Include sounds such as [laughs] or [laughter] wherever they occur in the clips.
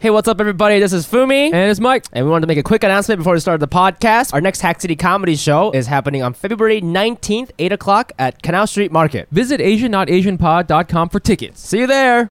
Hey, what's up, everybody? This is Fumi. And it's Mike. And we wanted to make a quick announcement before we start the podcast. Our next Hack City Comedy Show is happening on February 19th, 8 o'clock at Canal Street Market. Visit AsianNotAsianPod.com for tickets. See you there.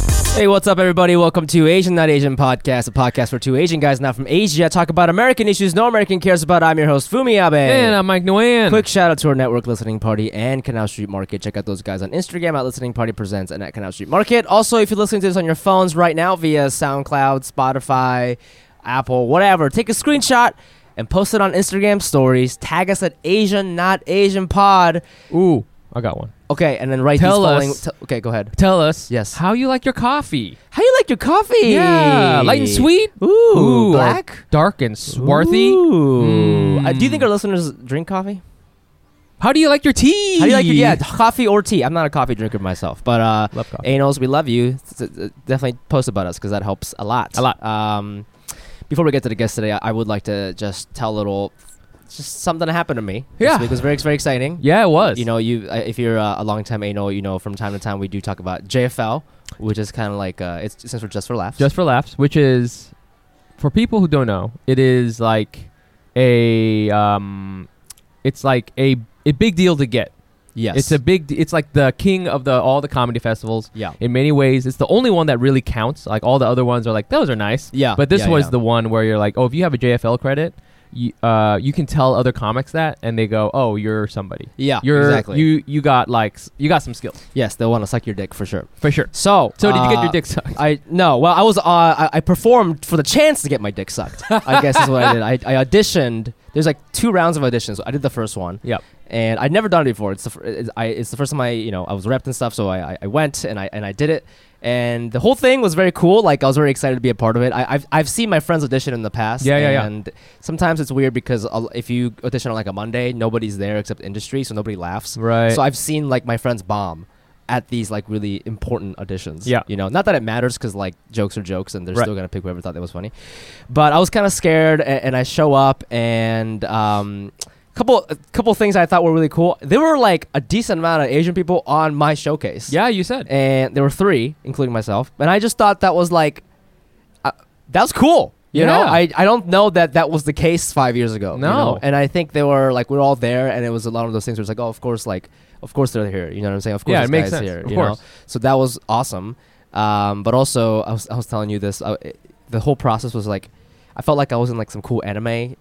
Hey, what's up, everybody? Welcome to Asian Not Asian Podcast, a podcast for two Asian guys not from Asia talk about American issues no American cares about. I'm your host, Fumi Abe. And I'm Mike Nguyen. Quick shout out to our network listening party and Canal Street Market. Check out those guys on Instagram at Listening Party Presents and at Canal Street Market. Also, if you're listening to this on your phones right now via SoundCloud, Spotify, Apple, whatever, take a screenshot and post it on Instagram stories. Tag us at Asian Not Asian Pod. Ooh, I got one. Okay, and then write Tell these following. us. t- okay, go ahead. Tell us Yes. how you like your coffee. How you like your coffee? Yeah, light and sweet. Ooh, Ooh, or black. Dark and swarthy. Ooh. Mm. Uh, do you think our listeners drink coffee? How do you like your tea? How do you like your yeah coffee or tea? I'm not a coffee drinker myself, but uh, Love coffee. Anals, we love you. S- s- Definitely post about us because that helps a lot. A lot. Um, before we get to the guest today, I, I would like to just tell a little, just something that happened to me. Yeah. this week was very very exciting. Yeah, it was. You know, you uh, if you're uh, a long time anal, you know from time to time we do talk about JFL, which is kind of like uh, it's since we're just for laughs. just for laughs, which is for people who don't know, it is like a um, it's like a a big deal to get. yes, It's a big. d- It's like the king of the all the comedy festivals. yeah. In many ways, it's the only one that really counts. Like all the other ones are like those are nice. Yeah, But this yeah, was yeah. the one where you're like, oh, if you have a JFL credit, you, uh, you can tell other comics that, and they go, oh, you're somebody. yeah, You're exactly. you you got like s- you got some skills yes, they'll want to suck your dick for sure. for sure. So, So did you get uh, your dick sucked? I no. Well, I was uh, I, I performed for the chance to get my dick sucked. I guess is what I did. I, I auditioned. There's like two rounds of auditions. I did the first one. Yep. And I'd never done it before. It's the fir- it's, I, it's the first time I you know I was repped and stuff. So I, I, I went and I and I did it. And the whole thing was very cool. Like I was very excited to be a part of it. I, I've I've seen my friends audition in the past. Yeah, yeah, yeah. And sometimes it's weird because if you audition on like a Monday, nobody's there except industry, so nobody laughs. Right. So I've seen like my friends bomb at these like really important auditions. Yeah. You know, not that it matters because like jokes are jokes and they're Right. still gonna pick whoever thought that was funny. But I was kind of scared, and, and I show up and um. Couple, a couple things I thought were really cool. There were like a decent amount of Asian people on my showcase. yeah, you said. and there were three, including myself. And I just thought that was like, uh, that was cool. You know, I, I don't know that that was the case five years ago. you No. know? and I think they were like we are all there, and it was a lot of those things where it's like, oh, of course, like of course they're here. You know what I'm saying? Of course, Yeah, this it makes guy's sense. here. Of you course. Know? So that was awesome. Um, but also, I was I was telling you this. Uh, it- the whole process was like, I felt like I was in like some cool anime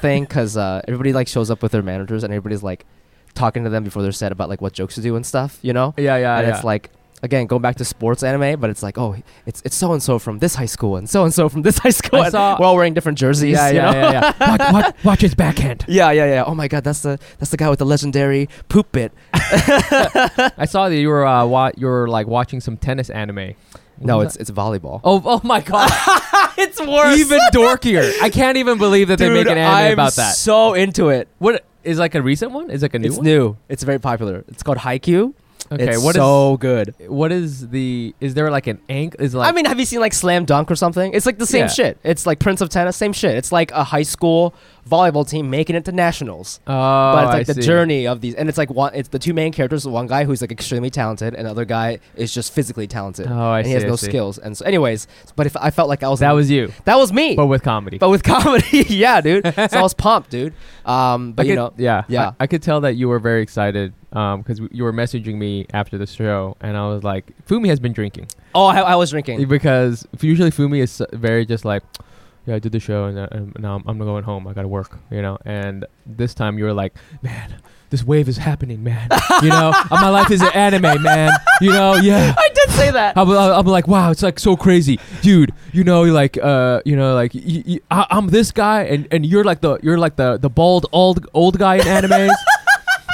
thing because uh, everybody like shows up with their managers, and everybody's like talking to them before they're set about like what jokes to do and stuff. You know? Yeah, yeah, and yeah. it's like again going back to sports anime, but it's like oh, it's it's so and so from this high school and so and so from this [laughs] high school. I saw- we're all wearing different jerseys. yeah, you yeah, know? yeah, yeah. [laughs] watch, watch, watch his backhand. yeah, yeah, yeah. Oh my god, that's the that's the guy with the legendary poop bit. [laughs] I saw that you were uh, wa- you were like watching some tennis anime. No, it's it's volleyball. oh, oh my god, [laughs] it's worse. even dorkier. I can't even believe that they make an anime I'm about that. So into it. What is like a recent one? Is like a new it's one? new. It's very popular. It's called Haikyuu. Okay, it's what is so good. what is the? Is there like an ank? Is like I mean, have you seen like Slam Dunk or something? It's like the same Yeah. shit. It's like Prince of Tennis, same shit. It's like a high school volleyball team making it to nationals. oh, but it's like I the see. journey of these, and it's like one. It's the two main characters. One guy who's like extremely talented, and the other guy is just physically talented. Oh, I and see. he has I no see. skills. And so, anyways, but if I felt like I was That was you, that was me, but with comedy. but with comedy, [laughs] yeah, dude. so I was [laughs] pumped, dude. Um, but I you could- know, yeah, yeah. I, I could tell that you were very excited because you were messaging me after the show, and I was like, Fumi has been drinking oh, I, I was drinking. because usually Fumi is very just like, yeah, I did the show, and, uh, and now I'm, I'm going home. I gotta work, you know. And this time you were like, man, this wave is happening, man. [laughs] you know, my life is an anime, man. You know, yeah. [laughs] I did say that. I'm, I'm like, wow, it's like so crazy, dude. You know, like, uh, you know, like, y- y- I, I'm this guy, and, and you're like the you're like the the bald old old guy in animes. [laughs]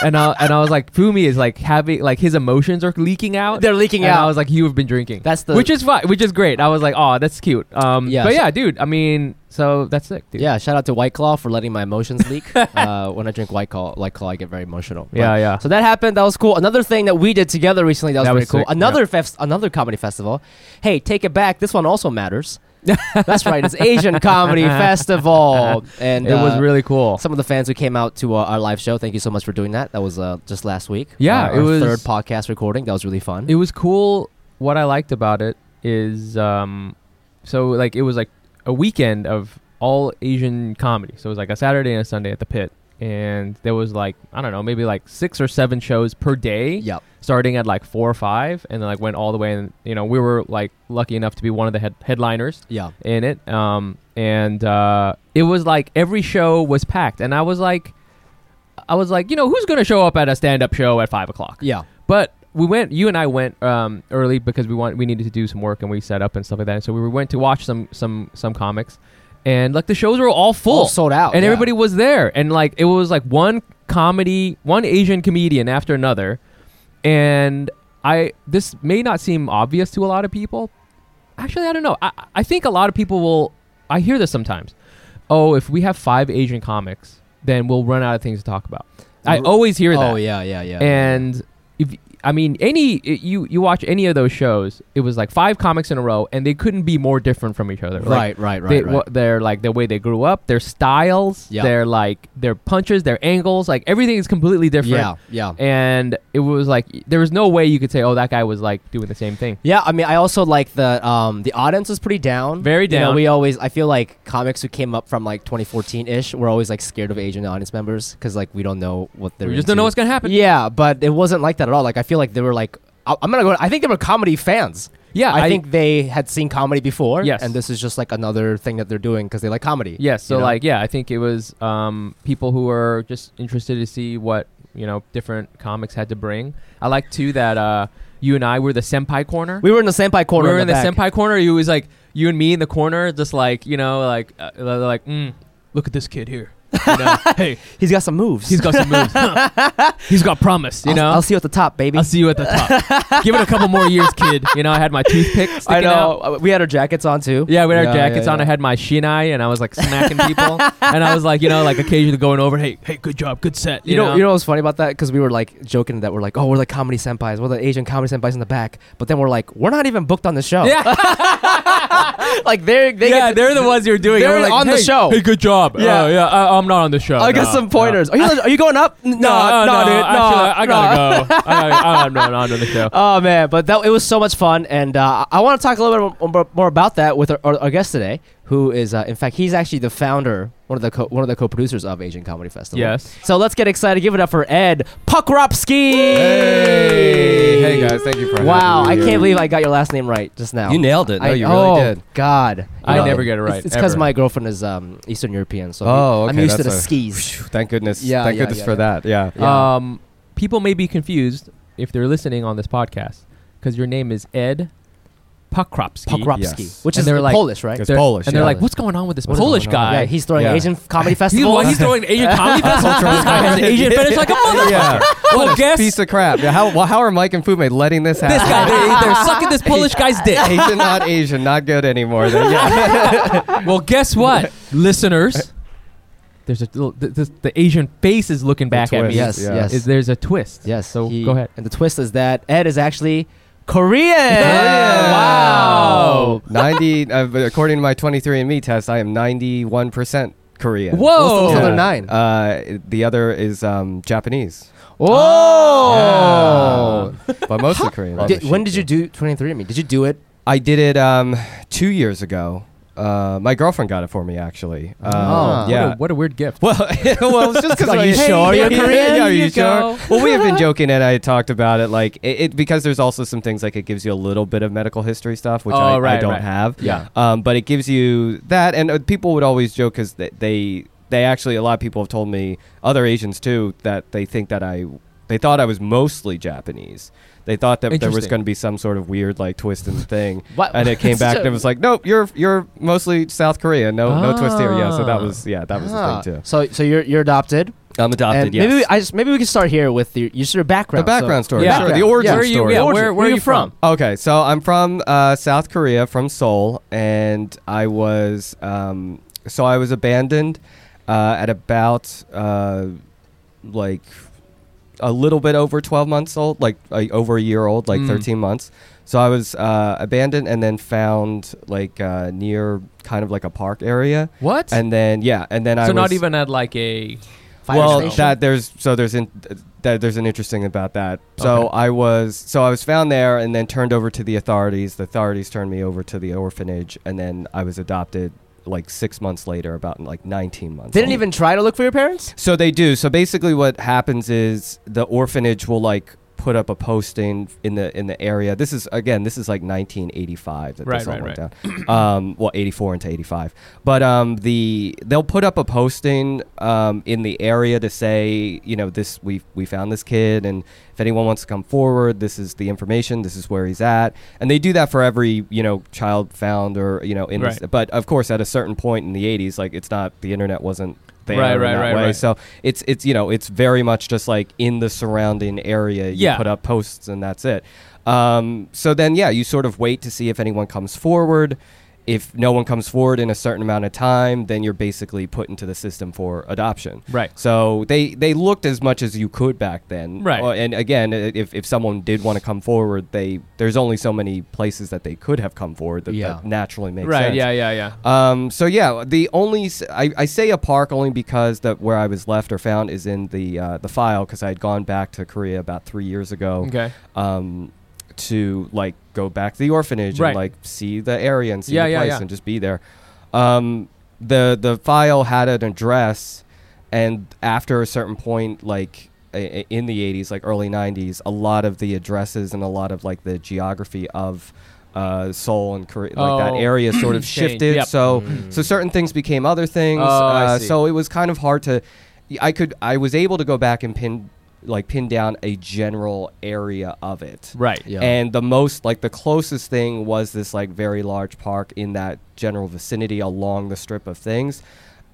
and I and I was like, Fumi is like having like his emotions are leaking out. They're leaking and out. I was like, you have been drinking. That's the which is fine, which is great. I was like, oh, that's cute. Um, Yeah, but so- yeah, dude. I mean, so that's sick, dude. Yeah, shout out to White Claw for letting my emotions leak. [laughs] uh, when I drink White Claw, White Claw, I get very emotional. But- yeah, yeah. So that happened. That was cool. Another thing that we did together recently that was That was cool. Another fest, another comedy festival. Hey, take it back. This one also matters. That's right. It's Asian Comedy [laughs] Festival, and it was uh, really cool. some of the fans who came out to uh, our live show. Thank you so much for doing that. That was uh, just last week. Yeah, Uh, it our was- third podcast recording. That was really fun. It was cool. What I liked about it is, um, so like it was like a weekend of all Asian comedy. So it was like a Saturday and a Sunday at the pit, and there was like I don't know, maybe like six or seven shows per day, yep. starting at like four or five, and then like went all the way. And you know, we were like lucky enough to be one of the head- headliners Yeah. in it. Um, and uh, it was like every show was packed, and I was like, I was like, you know, who's gonna show up at a stand-up show at five o'clock? Yeah. But we went. You and I went um, early because we want we needed to do some work and we set up and stuff like that. And So we went to watch some some some comics, and like the shows were all full, All sold out. and yeah. everybody was there, and like it was like one comedy, one Asian comedian after another, and I this may not seem obvious to a lot of people. Actually, I don't know. I I think a lot of people will. I hear this sometimes. Oh, if we have five Asian comics, then we'll run out of things to talk about. I always hear oh, that. Oh yeah, yeah, yeah. And I mean any you you watch any of those shows, it was like five comics in a row, and they couldn't be more different from each other. Like, right, right, right, they, right. wha- they're like the way they grew up, their styles, Yeah. their like their punches, their angles, like everything is completely different. yeah, yeah. And it was like there was no way you could say, oh, that guy was like doing the same thing. Yeah, I mean, I also like the um the audience was pretty down. Very You know, down. we always I feel like comics who came up from like 2014 ish were always like scared of Asian audience members because like we don't know what they're. We just don't know what's gonna happen. Yeah, but it wasn't like that at all. Like I feel like they were like I- I'm gonna go. I think they were comedy fans. Yeah, I, think they had seen comedy before. Yes. and this is just like another thing that they're doing because they like comedy. Yes. So you know? like, yeah, I think it was um, people who were just interested to see what you know different comics had to bring. I like too that uh, you and I were the senpai corner. we were in the senpai corner. we were in the, back. senpai corner. You was like you and me in the corner, just like you know, like uh, like, mm, look at this kid here. You know, [laughs] hey, He's got some moves. he's got some moves. [laughs] he's got promise. You I'll, know, I'll see you at the top, baby. I'll see you at the top. [laughs] Give it a couple more years, kid. You know, I had my toothpick I know. out. We had our jackets on too. Yeah, we had our jackets yeah, on. I had my shinai, and I was like smacking people, and I was like, you know, like occasionally going over, hey, hey, good job, good set. You, know, you know what's funny about that? Because we were like joking that we're like, oh, we're like comedy senpais, we're the Asian comedy senpais in the back. But then we're like, we're not even booked on the show. yeah, [laughs] like they're they yeah, get they're the ones you're doing. They're like, on the show. Hey, good job. Yeah. Yeah, yeah. I, I'm not on the show. I got No, some no. pointers. Are you are you going up? N- [laughs] No, No, no, dude. No, Actually, I gotta no. go. [laughs] I, I'm not on the show. Oh man, but that it was so much fun, and uh, I want to talk a little bit more, more about that with our, our, our guest today, who is, uh, in fact, he's actually the founder, one of the co- one of the co-producers of Asian Comedy Festival. Yes. So let's get excited. Give it up for Ed Pokropski. Hey, hey guys, thank you for Wow, I can't believe I got your last name right just now. You nailed it. No, I, you oh, really did. God, I You know, never get it right, It's because my girlfriend is um, Eastern European, so Oh, I'm used to the that's a- skis. [laughs] Thank goodness. Yeah, Thank yeah, goodness yeah, for yeah. that. Yeah. Yeah. Um, people may be confused if they're listening on this podcast because your name is Ed Pokropski. Pokropsky, Yes. which And is they're like- Polish, right? It's They're- Polish, and they're yeah. like, "What's going on with this What is Polish guy?" Yeah, he's throwing Yeah. Asian [laughs] comedy festival. well, he's [laughs] throwing Asian comedy festival. this guy [laughs] has an Asian fetish like a motherfucker. yeah. Well, What a guess piece of crap. Yeah, how, well, how are Mike and Fumi letting this happen? this guy. They, they're sucking this Polish guy's dick. Asian, not Asian, not good anymore. Then, yeah. Well, guess what, listeners? There's a little, th- th- the Asian face is looking back at me. yes, yeah. yes, Is there's a twist? yes. So he- go ahead. And the twist is that Ed is actually Korean. Wow. 90, uh, according to my 23andMe test, I am 91% Korean. Whoa. What's the other nine? Uh, the other is um, Japanese. Oh. But mostly Korean. Did- when did you do 23andMe? Did you do it? I did it um, two years ago. Uh, my girlfriend got it for me, actually. Um, Oh. yeah. What a, what a weird gift. Well, [laughs] well, it's just because. Are you sure you're Korean? Yeah, are you you sure? Well, we have been [laughs] joking, and I talked about it, like it, it because there's also some things like it gives you a little bit of medical history stuff, which Oh, I, I don't right. have. Yeah. Um, but it gives you that, and uh, people would always joke because they, they they actually a lot of people have told me other Asians too that they think that I they thought I was mostly Japanese. They thought that there was going to be some sort of weird like twist in the thing, [laughs] What? and it came [laughs] back such and it was like, nope, you're you're mostly South Korea. No, no twist here. Yeah, so that Ah. was yeah, that was Ah. the thing too. So, so you're you're adopted. I'm adopted. and yes. maybe we, I just maybe we can start here with your your sort of background. the background So- story. Yeah. Sure, Yeah. the origin Yeah. Where are you? story. Yeah, Origin. where, where are you from? Okay, so I'm from uh, South Korea, from Seoul, and I was um, so I was abandoned uh, at about uh, like a little bit over 12 months old, like uh, over a year old, like Mm. 13 months. So I was uh, abandoned and then found like uh, near kind of like a park area. What? And then yeah, and then I so not even at like a. Fire well station? that there's so there's in that there's an interesting about that. So Okay. I was so I was found there and then turned over to the authorities. The authorities turned me over to the orphanage and then I was adopted like six months later, about like 19 months. They didn't even try to look for your parents. So they do. So basically, what happens is the orphanage will like put up a posting in the in the area. This is again, this is like 1985 that Right, this all right, went down. Um, well, 84 into 85. But um, the they'll put up a posting um, in the area to say, you know, this we we found this kid, and if anyone wants to come forward, this is the information. This is where he's at, and they do that for every you know child found or you know in. This, but of course, at a certain point in the 80s, like it's not the internet wasn't there Right, in right, that right, way. right. So it's it's you know it's very much just like in the surrounding area. You Yeah. put up posts and that's it. Um, so then yeah, you sort of wait to see if anyone comes forward. If no one comes forward in a certain amount of time, then you're basically put into the system for adoption. Right. So they they looked as much as you could back then. Right. Uh, And again, if, if someone did want to come forward, they there's only so many places that they could have come forward that, Yeah. that naturally makes Right. sense. Right. Yeah. Yeah. Yeah. Um, so yeah, the only I, I say a park only because that where I was left or found is in the uh, the file because I had gone back to Korea about three years ago Okay. um, to like go back to the orphanage Right. and like see the area and see Yeah, the yeah, place yeah. and just be there. Um, the the file had an address, and after a certain point, like i- i- in the 80s, like early 90s, a lot of the addresses and a lot of like the geography of uh, Seoul and Korea, like that Oh. area, sort of [clears throat] Changed, shifted. yep. So Mm. so certain things became other things. Oh, I uh, see. so it was kind of hard to. I could I was able to go back and pin like pin down a general area of it. Right. Yeah. And the most like the closest thing was this like very large park in that general vicinity along the strip of things.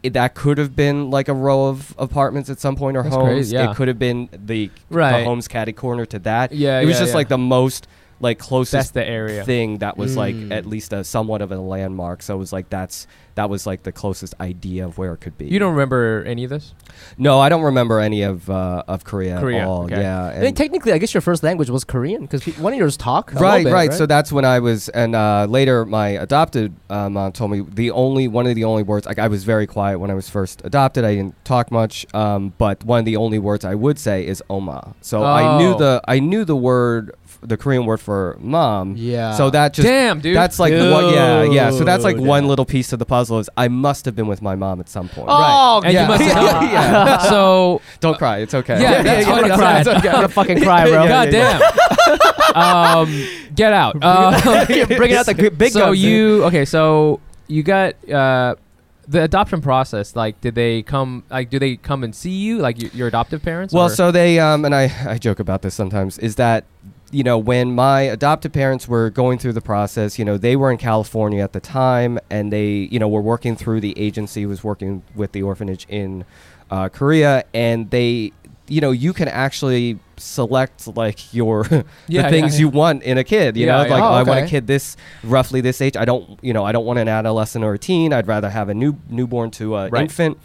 It, that could have been like a row of apartments at some point or That's homes. crazy, yeah. It could have been the Right. the homes catty corner to that. Yeah, It was yeah, just yeah. like the most like That's closest the area. thing that was like Mm. at least a somewhat of a landmark. So it was like that's that was like the closest idea of where it could be. You don't remember any of this? No, I don't remember any of uh, of Korea, Korea, at all. okay. Yeah, I mean, technically, I guess your first language was Korean because one of yours talk. right, bit, right. So that's when I was, and uh, later my adopted uh, mom told me the only one of the only words. Like I was very quiet when I was first adopted. I didn't talk much, um, but one of the only words I would say is "oma." So I knew Oh. the I knew the word, f- the Korean word for mom. Yeah. So that just Damn, dude. That's like one, yeah, yeah. So that's like Dude. one little piece of the puzzle is I must have been with my mom at some point. Oh, And yeah. you must have [laughs] known. Yeah. [laughs] so [laughs] Don't cry. It's okay. Yeah, that's I'm funny. gonna cry. It's okay. I'm gonna fucking cry, bro. Yeah, God yeah, damn. um, get out. Uh, You're bringing out the big so guns. dude. you okay? So you got uh, the adoption process. Like, did they come? Like, do they come and see you? Like your, your adoptive parents? Well, or- so they um, and I I joke about this sometimes is that you know when my adoptive parents were going through the process, you know they were in California at the time, and they you know were working through the agency was working with the orphanage in uh, Korea, and they you know you can actually select like your [laughs] the Yeah, yeah, things yeah. you want in a kid you Yeah, know like Oh, I want a kid this roughly this age. I don't you know I don't want an adolescent or a teen. I'd rather have a new newborn to a Right. infant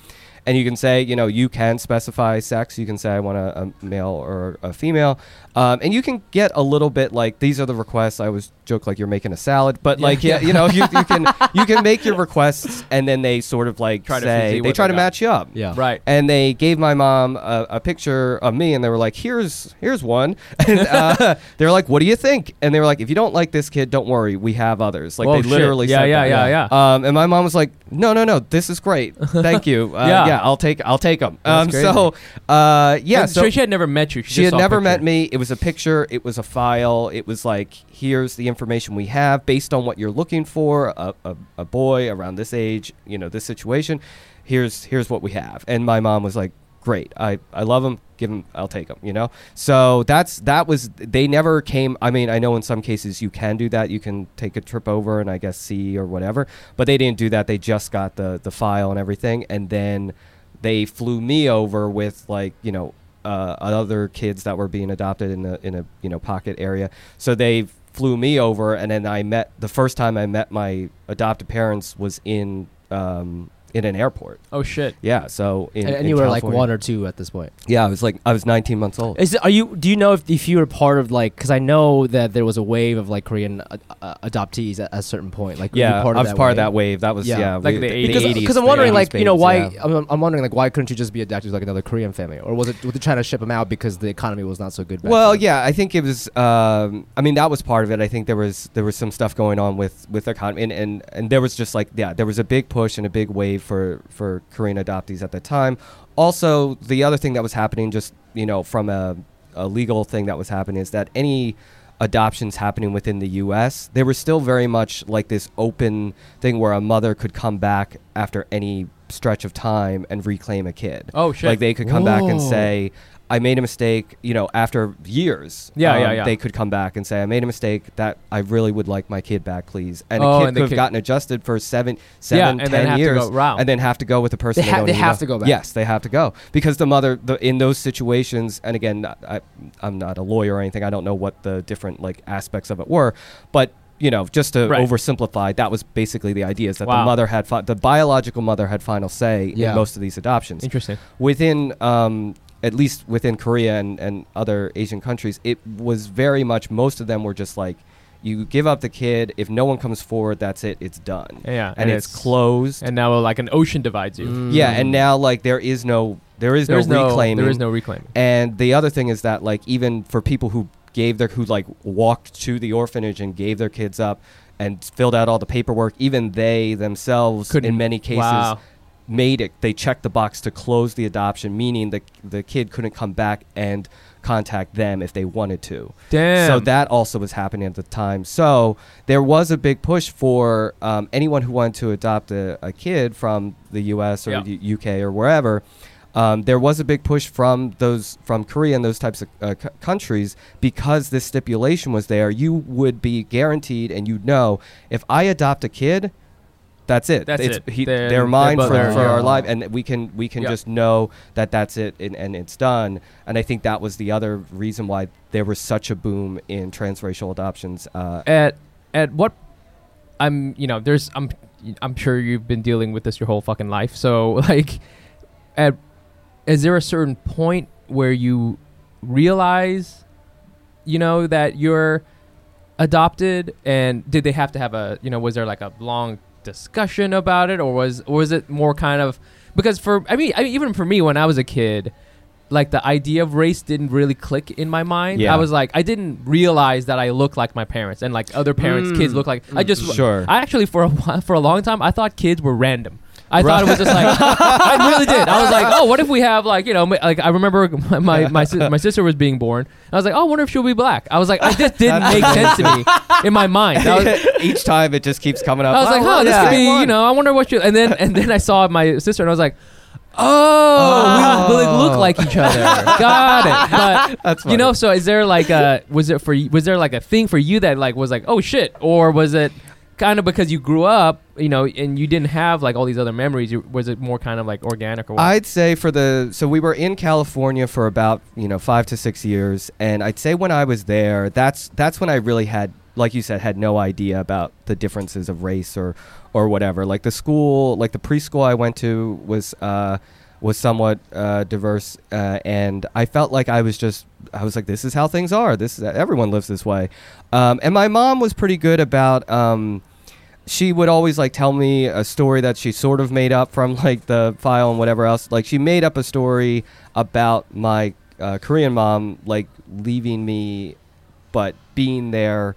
and you can say you know you can specify sex you can say i want a, a male or a female um, and you can get a little bit like these are the requests i always joke like you're making a salad but Yeah. like yeah, you know you, you can you can make your requests and then they sort of like Try to say see they try to match you up Yeah. right. and they gave my mom a, a picture of me and they were like here's here's one [laughs] and uh, they were like what do you think and they were like if you don't like this kid don't worry we have others like Whoa, they shit. literally Yeah, said yeah, that. yeah, yeah. um, and my mom was like no no no this is great thank you [laughs] uh, Yeah. Yeah. i'll take i'll take them um, so uh, yeah And so she had never met you. She, she had never picture. met me. It was a picture. It was a file. It was like, here's the information we have based on what you're looking for. A, a, a boy around this age, you know, this situation. Here's here's what we have. And my mom was like, great. I, I love them. Give him. I'll take them. You know. So that's that was. They never came. I mean, I know in some cases you can do that. You can take a trip over and I guess see or whatever. But they didn't do that. They just got the the file and everything, and then they flew me over with like you know uh, other kids that were being adopted in a in a you know pocket area. So they flew me over, and then I met the first time I met my adopted parents was in um, in an airport. Oh shit. Yeah, so in, and, and in you were like California. one or two at this point. Yeah, I was like I was 19 months old. Is are you? Do you know if, if you were part of like? Because I know that there was a wave of like Korean uh, uh, adoptees at a certain point. Like, were you yeah, part I of was that part wave? of that wave. That was Yeah. yeah, Like we- the 80s. Because 80s, because I'm the wondering 80s like you know babies, why yeah. I'm, I'm wondering like why couldn't you just be adopted to like another Korean family or was it were they trying to ship them out because the economy was not so good? Back Well, then? yeah, I think it was. Um, I mean, that was part of it. I think there was there was some stuff going on with with the economy, and, and and there was just like yeah, there was a big push and a big wave for for Korean adoptees at the time. Also, the other thing that was happening, just you know, from a, a legal thing that was happening, is that any adoptions happening within the U.S., they were still very much like this open thing where a mother could come back after any stretch of time and reclaim a kid. Oh shit. Like they could come back and say, I made a mistake, you know, after years. Yeah, yeah, um, yeah. They could come back and say, I made a mistake that I really would like my kid back, please. And Oh, a kid and could have kid- gotten adjusted for seven, Yeah, seven, and ten then have to years. And then have to go with the person They ha- don't they have to go back. Yes, they have to go. Because the mother, the, in those situations, and again, I, I'm not a lawyer or anything, I don't know what the different like aspects of it were, but you know, just to Right. oversimplify, that was basically the idea: is that Wow. the mother had fi- the biological mother had final say Yeah. in most of these adoptions Interesting. within um, at least within Korea and, and other Asian countries, it was very much most of them were just like you give up the kid. If no one comes forward, that's it. It's done. Yeah, and, and it's, it's- closed. And now like an ocean divides you. Mm. yeah, and now like there is no there is There's no no reclaiming. There is no reclaiming. And the other thing is that like even for people who gave their who like walked to the orphanage and gave their kids up and filled out all the paperwork, even they themselves Couldn't- in many cases Wow. Made it they checked the box to close the adoption meaning the the kid couldn't come back and contact them if they wanted to Damn. so that also was happening at the time so there was a big push for um, anyone who wanted to adopt a, a kid from the us or Yeah. U- uk or wherever um, there was a big push from those from Korea and those types of uh, c- countries because this stipulation was there. You would be guaranteed, and you'd know if I adopt a kid, that's it. That's it's, it. He, They're- they're mine they're- for, they're- for yeah. our life, and we can we can Yeah. just know that that's it, and, and it's done. And I think that was the other reason why there was such a boom in transracial adoptions. Uh, at at what I'm you know there's I'm I'm sure you've been dealing with this your whole fucking life. So [laughs] like at is there a certain point where you realize you know that you're adopted and did they have to have a you know was there like a long discussion about it or was or was it more kind of because for I mean, I mean even for me when I was a kid like the idea of race didn't really click in my mind. Yeah. I was like I didn't realize that I look like my parents and like other parents kids Mm. look like I just Sure. I actually for a [laughs] while, for a long time I thought kids were random. I thought it was just like I really did. I was like, oh, what if we have like you know ma- like I remember [laughs] my my [laughs] my, sis- my sister was being born. I was like, oh, I wonder if she'll be black. I was like, I just didn't make sense to me [laughs] in my mind. I was, Each time it just keeps coming up. I was like, "Oh, this could be, you know, I wonder what you. And then and then I saw my sister and I was like, oh, we, oh. like, look like each other. Got it. But That's you know, so is there like a was it for you- was there like a thing for you that like was like oh shit, or was it kind of because you grew up, you know, and you didn't have like all these other memories? Was it more kind of like organic or what? I'd say for the so we were in California for about you know five to six years, and I'd say when I was there, that's that's when I really had, like you said, had no idea about the differences of race or or whatever. Like the school, like the preschool I went to was uh, was somewhat uh, diverse, uh, and I felt like I was just I was like, this is how things are. This is, everyone lives this way, um, and my mom was pretty good about. Um, she would always like tell me a story that she sort of made up from [laughs] like the file and whatever else. Like she made up a story about my uh, Korean mom like leaving me, but being there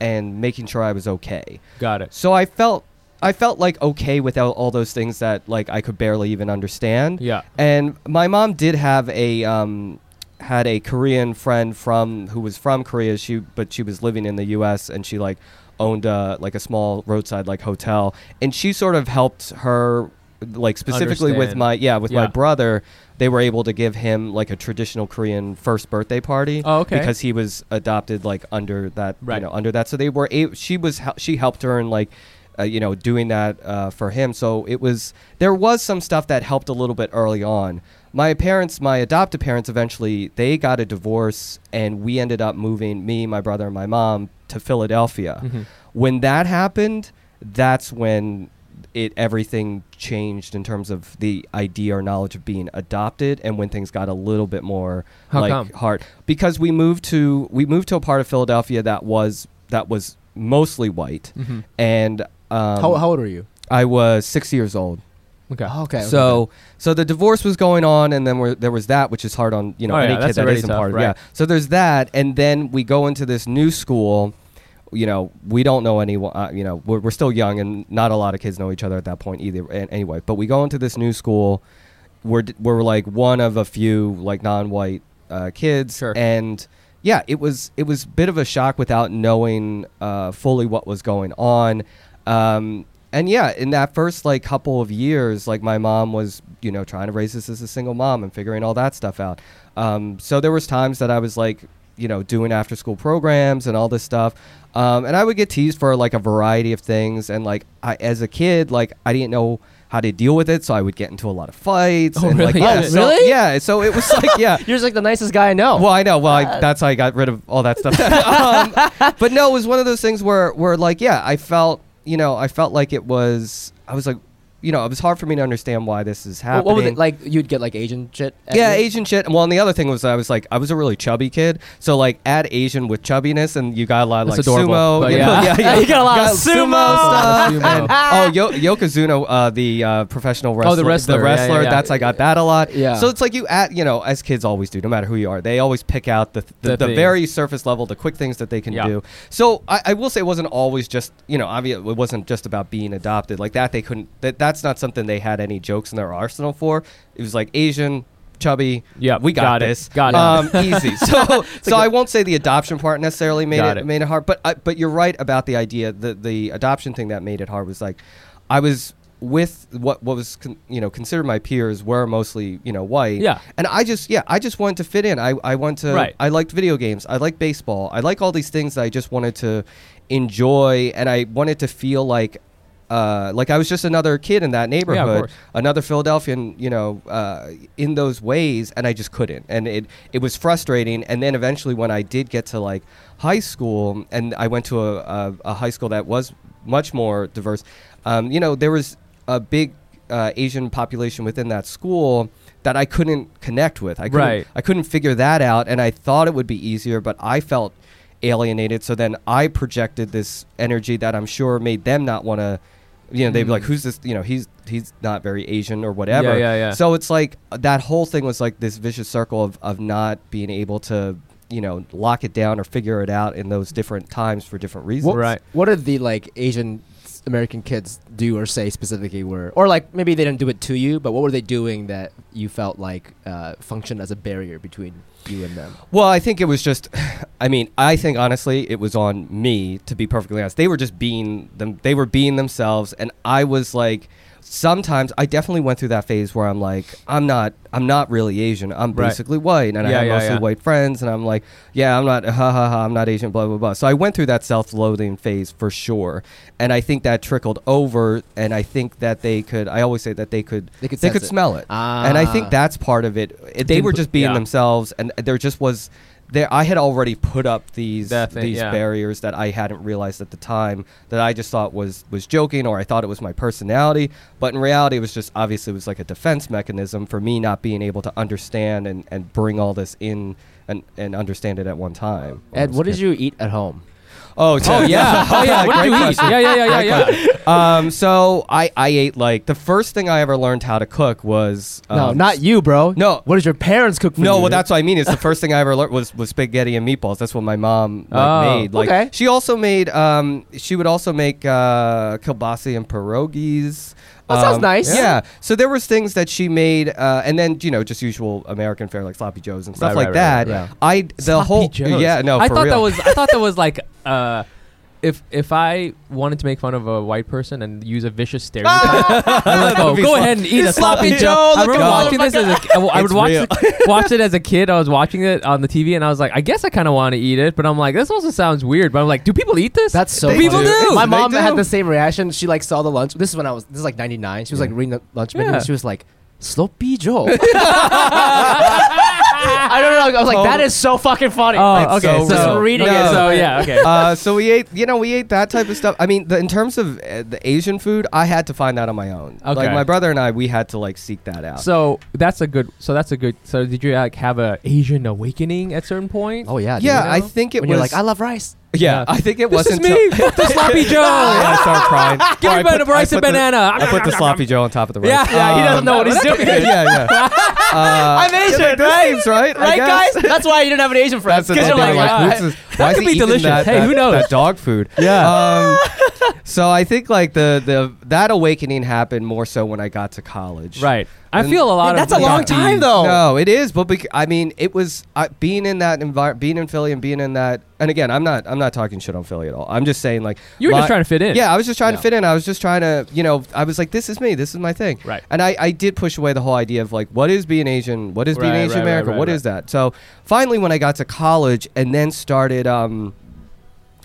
and making sure I was okay. Got it. So I felt I felt like okay without all those things that like I could barely even understand. Yeah. And my mom did have a um, had a Korean friend from who was from Korea. She but she was living in the U.S. and she like owned a, like a small roadside like hotel, and she sort of helped her like specifically with my yeah with my brother. They were able to give him like a traditional Korean first birthday party Oh, okay. because he was adopted like under that Right. you know under that. So they were a- she was she helped her in like uh, you know doing that uh, for him. So it was there was some stuff that helped a little bit early on. My parents, my adoptive parents, eventually they got a divorce, and we ended up moving me, my brother, and my mom to Philadelphia. Mhm. When that happened, that's when it everything changed in terms of the idea or knowledge of being adopted, and when things got a little bit more How like come? hard because we moved to we moved to a part of Philadelphia that was that was mostly white, Mm-hmm. and um, how, how old were you? I was six years old. Okay. Oh, okay. okay, So so the divorce was going on, and then we're, there was that, which is hard on you know Oh, yeah, any kid that's that already isn't tough, part of right. yeah. So there's that, and then we go into this new school. You know, we don't know anyone. Uh, you know, we're, we're still young, and not a lot of kids know each other at that point either. And anyway, but we go into this new school. We're we're like one of a few like non-white uh, kids, Sure. and yeah, it was it was a bit of a shock without knowing uh, fully what was going on. Um, and yeah, in that first like couple of years, like my mom was, you know, trying to raise us as a single mom and figuring all that stuff out. Um, so there was times that I was like, you know, doing after school programs and all this stuff. Um, and I would get teased for like a variety of things. And like I, as a kid, like I didn't know how to deal with it, so I would get into a lot of fights. Oh, and like really? yeah, Oh, so- [laughs] really? Yeah. So it was like yeah. [laughs] You're just like the nicest guy I know. Well, I know. Well, I, Uh, that's how I got rid of all that stuff. [laughs] um, but no, it was one of those things where, where like, yeah, I felt, you know, I felt like it was. I was like, you know, it was hard for me to understand why this is What- happening. what was it like? You'd get like Asian shit. Yeah, you? Asian shit. Well, and the other thing was I was like, I was a really chubby kid. So like, add Asian with chubbiness, and you got a lot of like adorable, sumo. [laughs] you yeah. know, yeah, yeah. You got a lot of sumo stuff. Sumo. [laughs] oh, Yo- Yokozuna, uh, the uh, professional wrestler. Oh, the wrestler. The wrestler. yeah, yeah. That's I got that a lot. Yeah. So it's like you add, you know, as kids always do, no matter who you are, they always pick out the the, The the, very surface level, the quick things that they can do. So I, I will say it wasn't always just, you know, obviously it wasn't just about being adopted like that. They couldn't. That that's not something they had any jokes in their arsenal for. It was like Asian. Chubby, Yeah, we got, got it, this. got it. Um, easy. [laughs] So, so I won't say the adoption part necessarily made it, it. made it hard, but I, but you're right about the idea. The the adoption thing that made it hard was like, I was with what what was con, you know considered my peers were mostly you know white. Yeah. And I just yeah I just wanted to fit in. I I want to. Right. I liked video games. I like baseball. I like all these things that I just wanted to enjoy, and I wanted to feel like. Uh, like I was just another kid in that neighborhood, course. another Philadelphian, you know, uh, in those ways, and I just couldn't, and it it was frustrating. And then eventually, when I did get to like high school, and I went to a, a, a high school that was much more diverse, um, you know, there was a big uh, Asian population within that school that I couldn't connect with. I couldn't, Right. I couldn't figure that out, and I thought it would be easier, but I felt alienated. So then I projected this energy that I'm sure made them not want to. You know, they'd be like, mm-hmm. "Who's this?" You know, he's he's not very Asian or whatever. Yeah, yeah, yeah. So it's like uh, that whole thing was like this vicious circle of of not being able to you know lock it down or figure it out in those different times for different reasons. What, Right. What are the like Asian s- American kids do or say specifically? Were or like maybe they didn't do it to you, but what were they doing that you felt like uh, functioned as a barrier between you and them? Well, I think it was just. [sighs] I mean, I think honestly, it was on me to be perfectly honest. They were just being them. They were being themselves, and I was like. Sometimes I definitely went through that phase where I'm like, I'm not, I'm not really Asian. I'm Right. basically white, and I have yeah, mostly yeah. white friends, and I'm like, yeah, I'm not, ha ha ha, I'm not Asian, blah blah blah. So I went through that self-loathing phase for sure, and I think that trickled over, and I think that they could. I always say that they could, They could they could it. smell it, Ah. and I think that's part of it. They were just being yeah. themselves, and there just was there. I had already put up these thing, these yeah. barriers that I hadn't realized at the time that I just thought was was joking, or I thought it was my personality. But in reality, it was just obviously it was like a defense mechanism for me not being able to understand and and bring all this in. And, and understand it at one time. Ed, what did you eat at home? Oh, Oh yeah. [laughs] Oh yeah. What did Great you eat? question. Yeah, yeah, yeah, yeah, yeah. um, so I, I ate like the first thing I ever learned how to cook was no, um, not you, bro. No. What did your parents cook for you? No, well, that's what I mean. It's the first thing I ever learned was, was spaghetti and meatballs. That's what my mom like, Oh, made. Like okay. she also made. Um, she would also make uh, kielbasa and pierogies. That sounds Um, nice. Yeah. So there was things that she made, uh, and then you know just usual American fare like sloppy joes and stuff Right, like right, that. right, right. I the Sloppy whole Joes. yeah no I for thought real. that was I thought that was like uh if if I wanted to make fun of a white person and use a vicious stereotype, [laughs] I'm like, oh, go fun. ahead and eat a It's sloppy sloppy Joe. Joe, I remember watching this as a I would watch it, watch it as a kid. I was watching it on the TV and I was like, I guess I kind of want to eat it, but I'm like, this also sounds weird. But I'm like, do people eat this? That's so They funny. People do. My They mom do. had the same reaction. She like saw the lunch. This is when I was. This is like '99. She was like Yeah. reading the lunch menu. Yeah. and She was like, "Sloppy Joe." [laughs] [laughs] I don't know. I was like, that is so fucking funny. Oh, Like, okay, Just so- reading no. it. so yeah, okay. uh, so we ate, you know, we ate that type of stuff. I mean, the, in terms of uh, the Asian food, I had to find that on my own. Okay. Like Okay. my brother and I, we had to like seek that out. So that's a good. So that's a good. So did you like have a Asian awakening at certain point? Oh yeah. dude. yeah, you I think it when was you're like, I love rice. Yeah, Yeah. I think it This is wasn't. me, [laughs] the sloppy [laughs] Joe. I started crying. Give me I a bit put- of rice I and put the- banana. I put the [laughs] sloppy Joe on top of the rice. Yeah, Yeah, he doesn't know what he's doing. yeah, yeah. Uh, I'm Asian, yeah, like, this right? seems right, I Right, guess. guys? That's why you didn't have an Asian friend. That's the Because thing. you're They're like, like, ah. "Who's this- why is could he be eating delicious. That, Hey, that- who knows? That dog food. Yeah. Um, so I think like the the that awakening happened more so when I got to college. Right. I And- feel a lot Man, of that's a long like, time, the- though. No, it is, but bec- I mean, it was uh, being in that environment, being in Philly, and being in that. And again, I'm not, I'm not talking shit on Philly at all. I'm just saying, like, You were my- just trying to fit in. Yeah, I was just trying Yeah. to fit in. I was just trying to, you know, I was like, this is me, this is my thing. Right. And I, I did push away the whole idea of like, what is being Asian? What is being Right, Asian right, American? right, What right, is that? So finally, when I got to college and then started, um,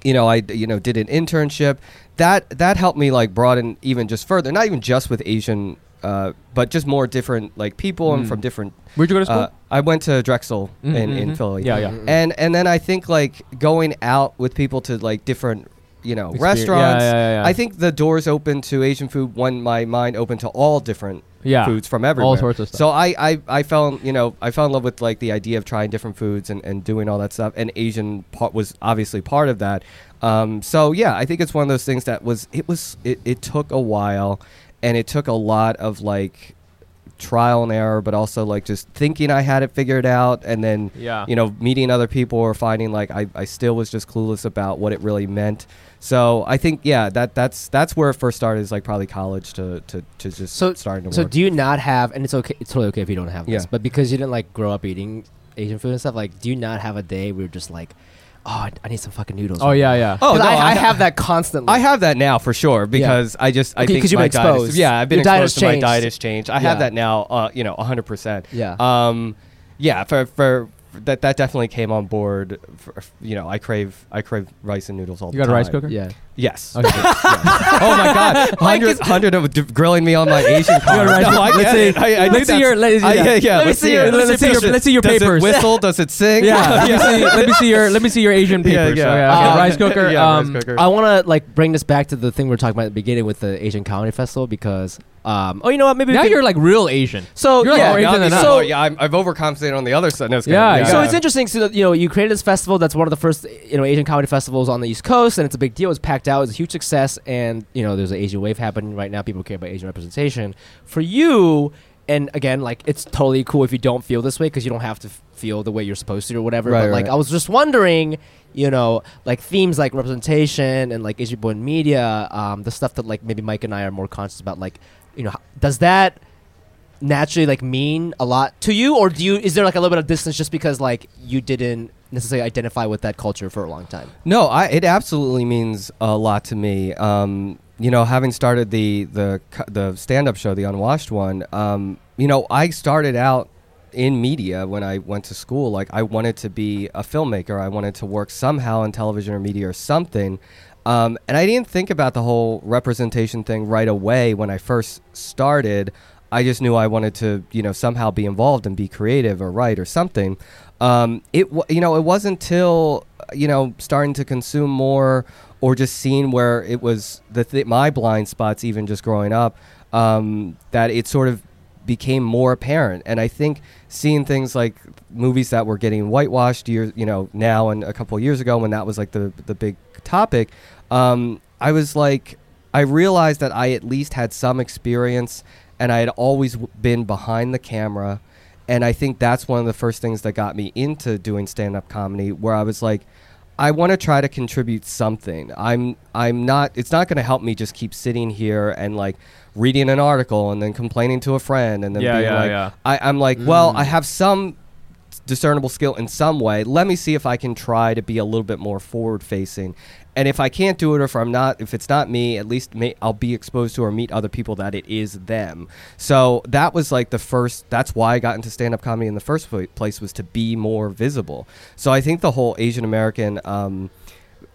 you know, I you know did an internship. That that helped me like broaden even just further. Not even just with Asian, uh, but just more different like people and Mm. from different. Where'd you go to school? Uh, I went to Drexel in, in Mhm. Philly. Yeah, yeah. And and then I think like going out with people to like different you know restaurants. yeah, yeah, yeah. I think the doors open to Asian food when my mind opened to all different Yeah. foods from everywhere. All sorts of stuff. So I, I I fell you know I fell in love with like the idea of trying different foods and, and doing all that stuff. And Asian part was obviously part of that. Um, so yeah, I think it's one of those things that was it was it, it took a while, and it took a lot of like trial and error, but also like just thinking I had it figured out, and then Yeah. you know meeting other people or finding like I, I still was just clueless about what it really meant. So I think yeah that that's that's where it first started is like probably college to to, to just So- starting to So work. do you not have? And it's okay. It's totally okay if you don't have this. Yeah. But because you didn't like grow up eating Asian food and stuff, like, do you not have a day where you're just like, oh, I, I need some fucking noodles. Oh right yeah, yeah. Oh, 'Cause no, I, I I- have that constantly. I have that now for sure because I just I Okay, think 'cause you've my been diet is- exposed. yeah, I've been Your diet has exposed to my changed. diet has changed. I Yeah. have that now. Uh, you know, hundred percent. Yeah. Um, yeah. For for that that definitely came on board. For, you know, I crave I crave rice and noodles all You the got a time. rice cooker? yeah. Yes. Okay. oh my god, [laughs] hundred hundred of grilling me on my Asian card. rice No. I Let's get see- it. I, I let's see your- let's- I- yeah. yeah, yeah. Let me see see your- it. let's see your- Does it- let's see your does. It whistle? Does it sing? Yeah, let me see. Let me see your. Let me see your Asian [laughs] papers. yeah. Okay, okay. Uh, rice cooker. [laughs] yeah, rice um, cooker. I want to like bring this back to the thing we were talking about at the beginning with the Asian Comedy Festival because, um, oh, you know what? Maybe Now you're like real Asian. so you're like yeah. more Asian now- than now- us. So- yeah, I'm, I've overcompensated on the other side. No, it's Yeah, yeah. So it's interesting. So you know, you created this festival that's one of the first you know Asian comedy festivals on the East Coast, and it's a big deal. It's packed out. It's a huge success, and you know, there's an Asian wave happening right now. People care about Asian representation. For you, and again, like it's totally cool if you don't feel this way because you don't have to f- feel the way you're supposed to or whatever. Right, but like, right. I was just wondering. You know, like themes like representation and like Asian born media, um, the stuff that like maybe Mike and I are more conscious about. Like, you know, does that naturally like mean a lot to you or do you is there like a little bit of distance just because like you didn't necessarily identify with that culture for a long time No, I, it absolutely means a lot to me. Um, you know, having started the the the stand up show, the Unwashed one. Um, you know, I started out in media when I went to school. Like, I wanted to be a filmmaker. I wanted to work somehow in television or media or something. Um, and I didn't think about the whole representation thing right away when I first started. I just knew I wanted to, you know, somehow be involved and be creative or write or something. Um, it, wa- you know, it wasn't till, you know, starting to consume more or just seeing where it was the th- my blind spots, even just growing up, um, that it sort of became more apparent. And I think seeing things like movies that were getting whitewashed years, you know, now and a couple years ago when that was like the the big topic, um, I was like, I realized that I at least had some experience, and I had always w- been behind the camera. And I think that's one of the first things that got me into doing stand up comedy, where I was like, I want to try to contribute something. I'm I'm not it's not going to help me just keep sitting here and like reading an article and then complaining to a friend and then Yeah, being yeah, like yeah. I, I'm like, mm. well, I have some discernible skill in some way. Let me see if I can try to be a little bit more forward facing. And if I can't do it, or if I'm not, if it's not me, at least may, I'll be exposed to or meet other people that it is them. So that was like the first. That's why I got into stand up comedy in the first place was to be more visible. So I think the whole Asian American um,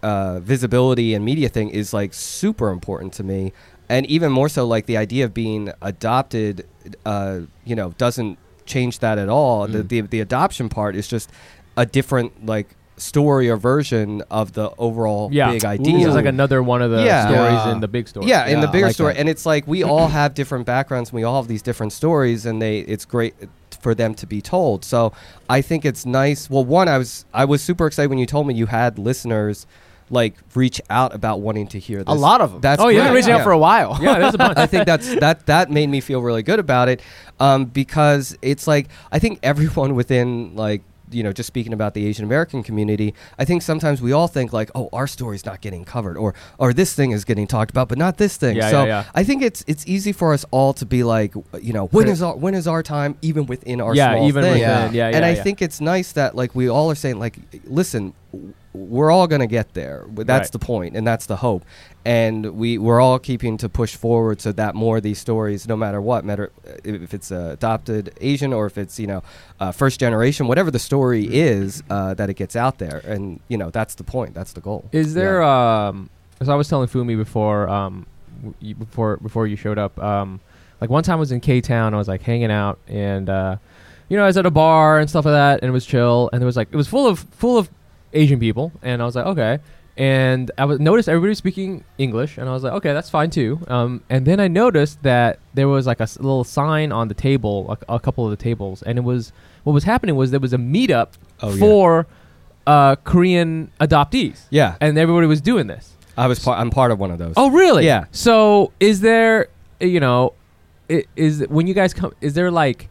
uh, visibility and media thing is like super important to me, and even more so like the idea of being adopted. Uh, you know, doesn't changed that at all. The, Mm. the the adoption part is just a different like story or version of the overall yeah. big This idea. is like another one of the Yeah. stories Yeah. in the big story. Yeah, in the bigger like story, that. and it's like we all [clears throat] have different backgrounds, and we all have these different stories, and they it's great for them to be told. So I think it's nice. Well, one, I was I was super excited when you told me you had listeners like reach out about wanting to hear this. A lot of them. That's Oh, yeah, We've been reaching out for a while. Yeah, there's a [laughs] bunch. I think that's that that made me feel really good about it, um, because it's like I think everyone within like you know just speaking about the Asian American community, I think sometimes we all think like, oh, our story's not getting covered, or or this thing is getting talked about, but not this thing. Yeah, so yeah, yeah. I think it's it's easy for us all to be like, you know, when Crit- is our when is our time, even within our yeah, small even thing. within, Yeah. yeah, yeah, and I think it's nice that like we all are saying like, listen, w- we're all gonna get there. That's Right. the point, and that's the hope. And we we're all keeping to push forward so that more of these stories, no matter what, matter if it's uh, adopted Asian or if it's you know uh, first generation, whatever the story is, uh, that it gets out there. And you know that's the point. That's the goal. Is Yeah. there um as I was telling Fumi before um w- before before you showed up um like one time I was in K Town I was like hanging out and uh you know I was at a bar and stuff like that and it was chill and there was like it was full of full of Asian people and I was like okay and I was noticed everybody was speaking English and I was like okay that's fine too um and then I noticed that there was like a s- little sign on the table a, a couple of the tables and it was what was happening was there was a meetup Oh, yeah. for uh Korean adoptees Yeah, and everybody was doing this. I was. Part, I'm part of one of those. Oh, really? Yeah. So, is there, you know, i- is when you guys come, is there like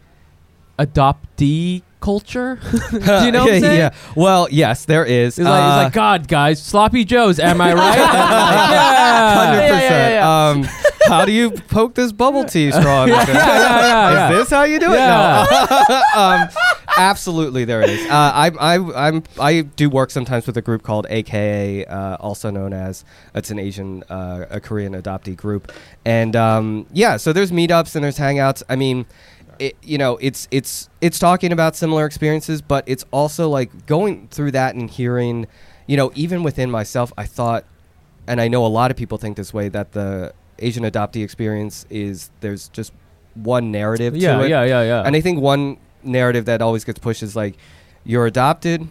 adoptee culture? [laughs] [laughs] Do you know what I'm saying? yeah. Well, yes, there is. It's like, Uh, it's like God, guys, sloppy joes. Am I right? [laughs] Hundred yeah. percent. Yeah, Um, how do you poke this bubble tea straw? in yeah, yeah, yeah. Is this how you do it? Yeah. No. um, absolutely, there is. Uh, I, I, I'm, I do work sometimes with a group called AKA, uh, also known as it's an Asian, uh, a Korean adoptee group, and um, yeah, so there's meetups and there's hangouts. I mean. It, you know, it's it's it's talking about similar experiences, but it's also like going through that and hearing, you know, even within myself, I thought, and I know a lot of people think this way that the Asian adoptee experience is there's just one narrative yeah, to it. yeah, yeah, yeah. And I think one narrative that always gets pushed is like, you're adopted,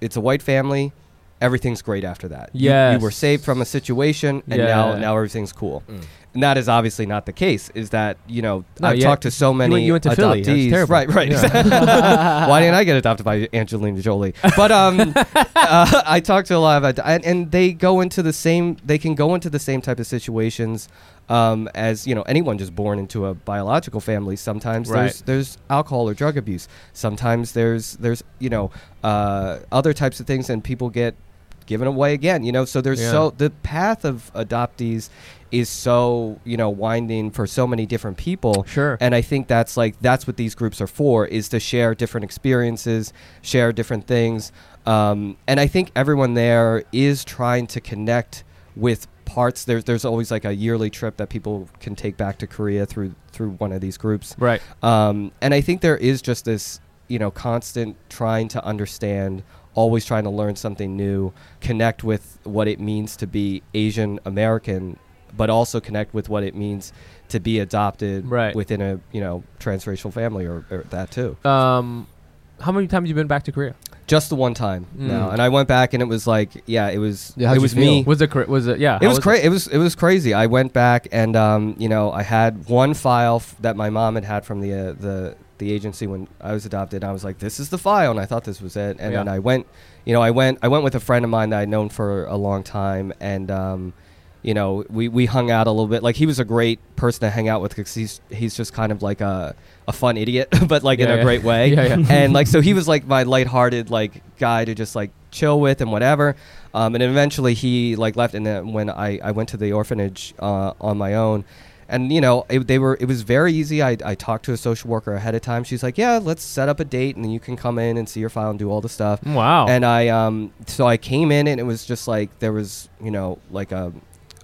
it's a white family, everything's great after that. You- you, were saved from a situation, and now now everything's cool. Mm. And that is obviously not the case. Is that you know No, I've talked to so You many went- you went to adoptees. Philly. Terrible. Right, right. Yeah. [laughs] Why didn't I get adopted by Angelina Jolie? But um, [laughs] uh, I talked to a lot of ad- and, and they go into the same. They can go into the same type of situations um, as you know anyone just born into a biological family. Sometimes Right. there's there's alcohol or drug abuse. Sometimes there's there's you know uh, other types of things, and people get given away again. You know, so there's Yeah. so the path of adoptees is so you know winding for so many different people Sure. and i think that's like that's what these groups are for is to share different experiences share different things um, and i think everyone there is trying to connect with parts there's there's always like a yearly trip that people can take back to korea through through one of these groups right. um, and I think there is just this, you know, constant trying to understand, always trying to learn something new, connect with what it means to be Asian American, but also connect with what it means to be adopted Right. within a, you know, transracial family or, or that too. Um, how many times have you been back to Korea? Just the one time Mm. now, and I went back and it was like, yeah, it was, Yeah, it was me. Was it? cra- Was it? Yeah. It how was crazy. It was it was crazy. I went back and um, you know I had one file f- that my mom had had from the uh, the the agency when I was adopted. I was like, this is the file, and I thought this was it. And then I went, you know, I went I went with a friend of mine that I'd known for a long time, and um, you know, we we hung out a little bit. Like he was a great person to hang out with because he's he's just kind of like a a fun idiot, [laughs] but like in Yeah, a yeah. great way. [laughs] Yeah, yeah. and like so he was like my lighthearted like guy to just like chill with and whatever. Um, and eventually he like left, and then when I, I went to the orphanage uh, on my own, and you know it, they were it was very easy. I, I talked to a social worker ahead of time. She's like, yeah, let's set up a date, and then you can come in and see your file and do all the stuff. Wow. And I um so I came in and it was just like there was you know like a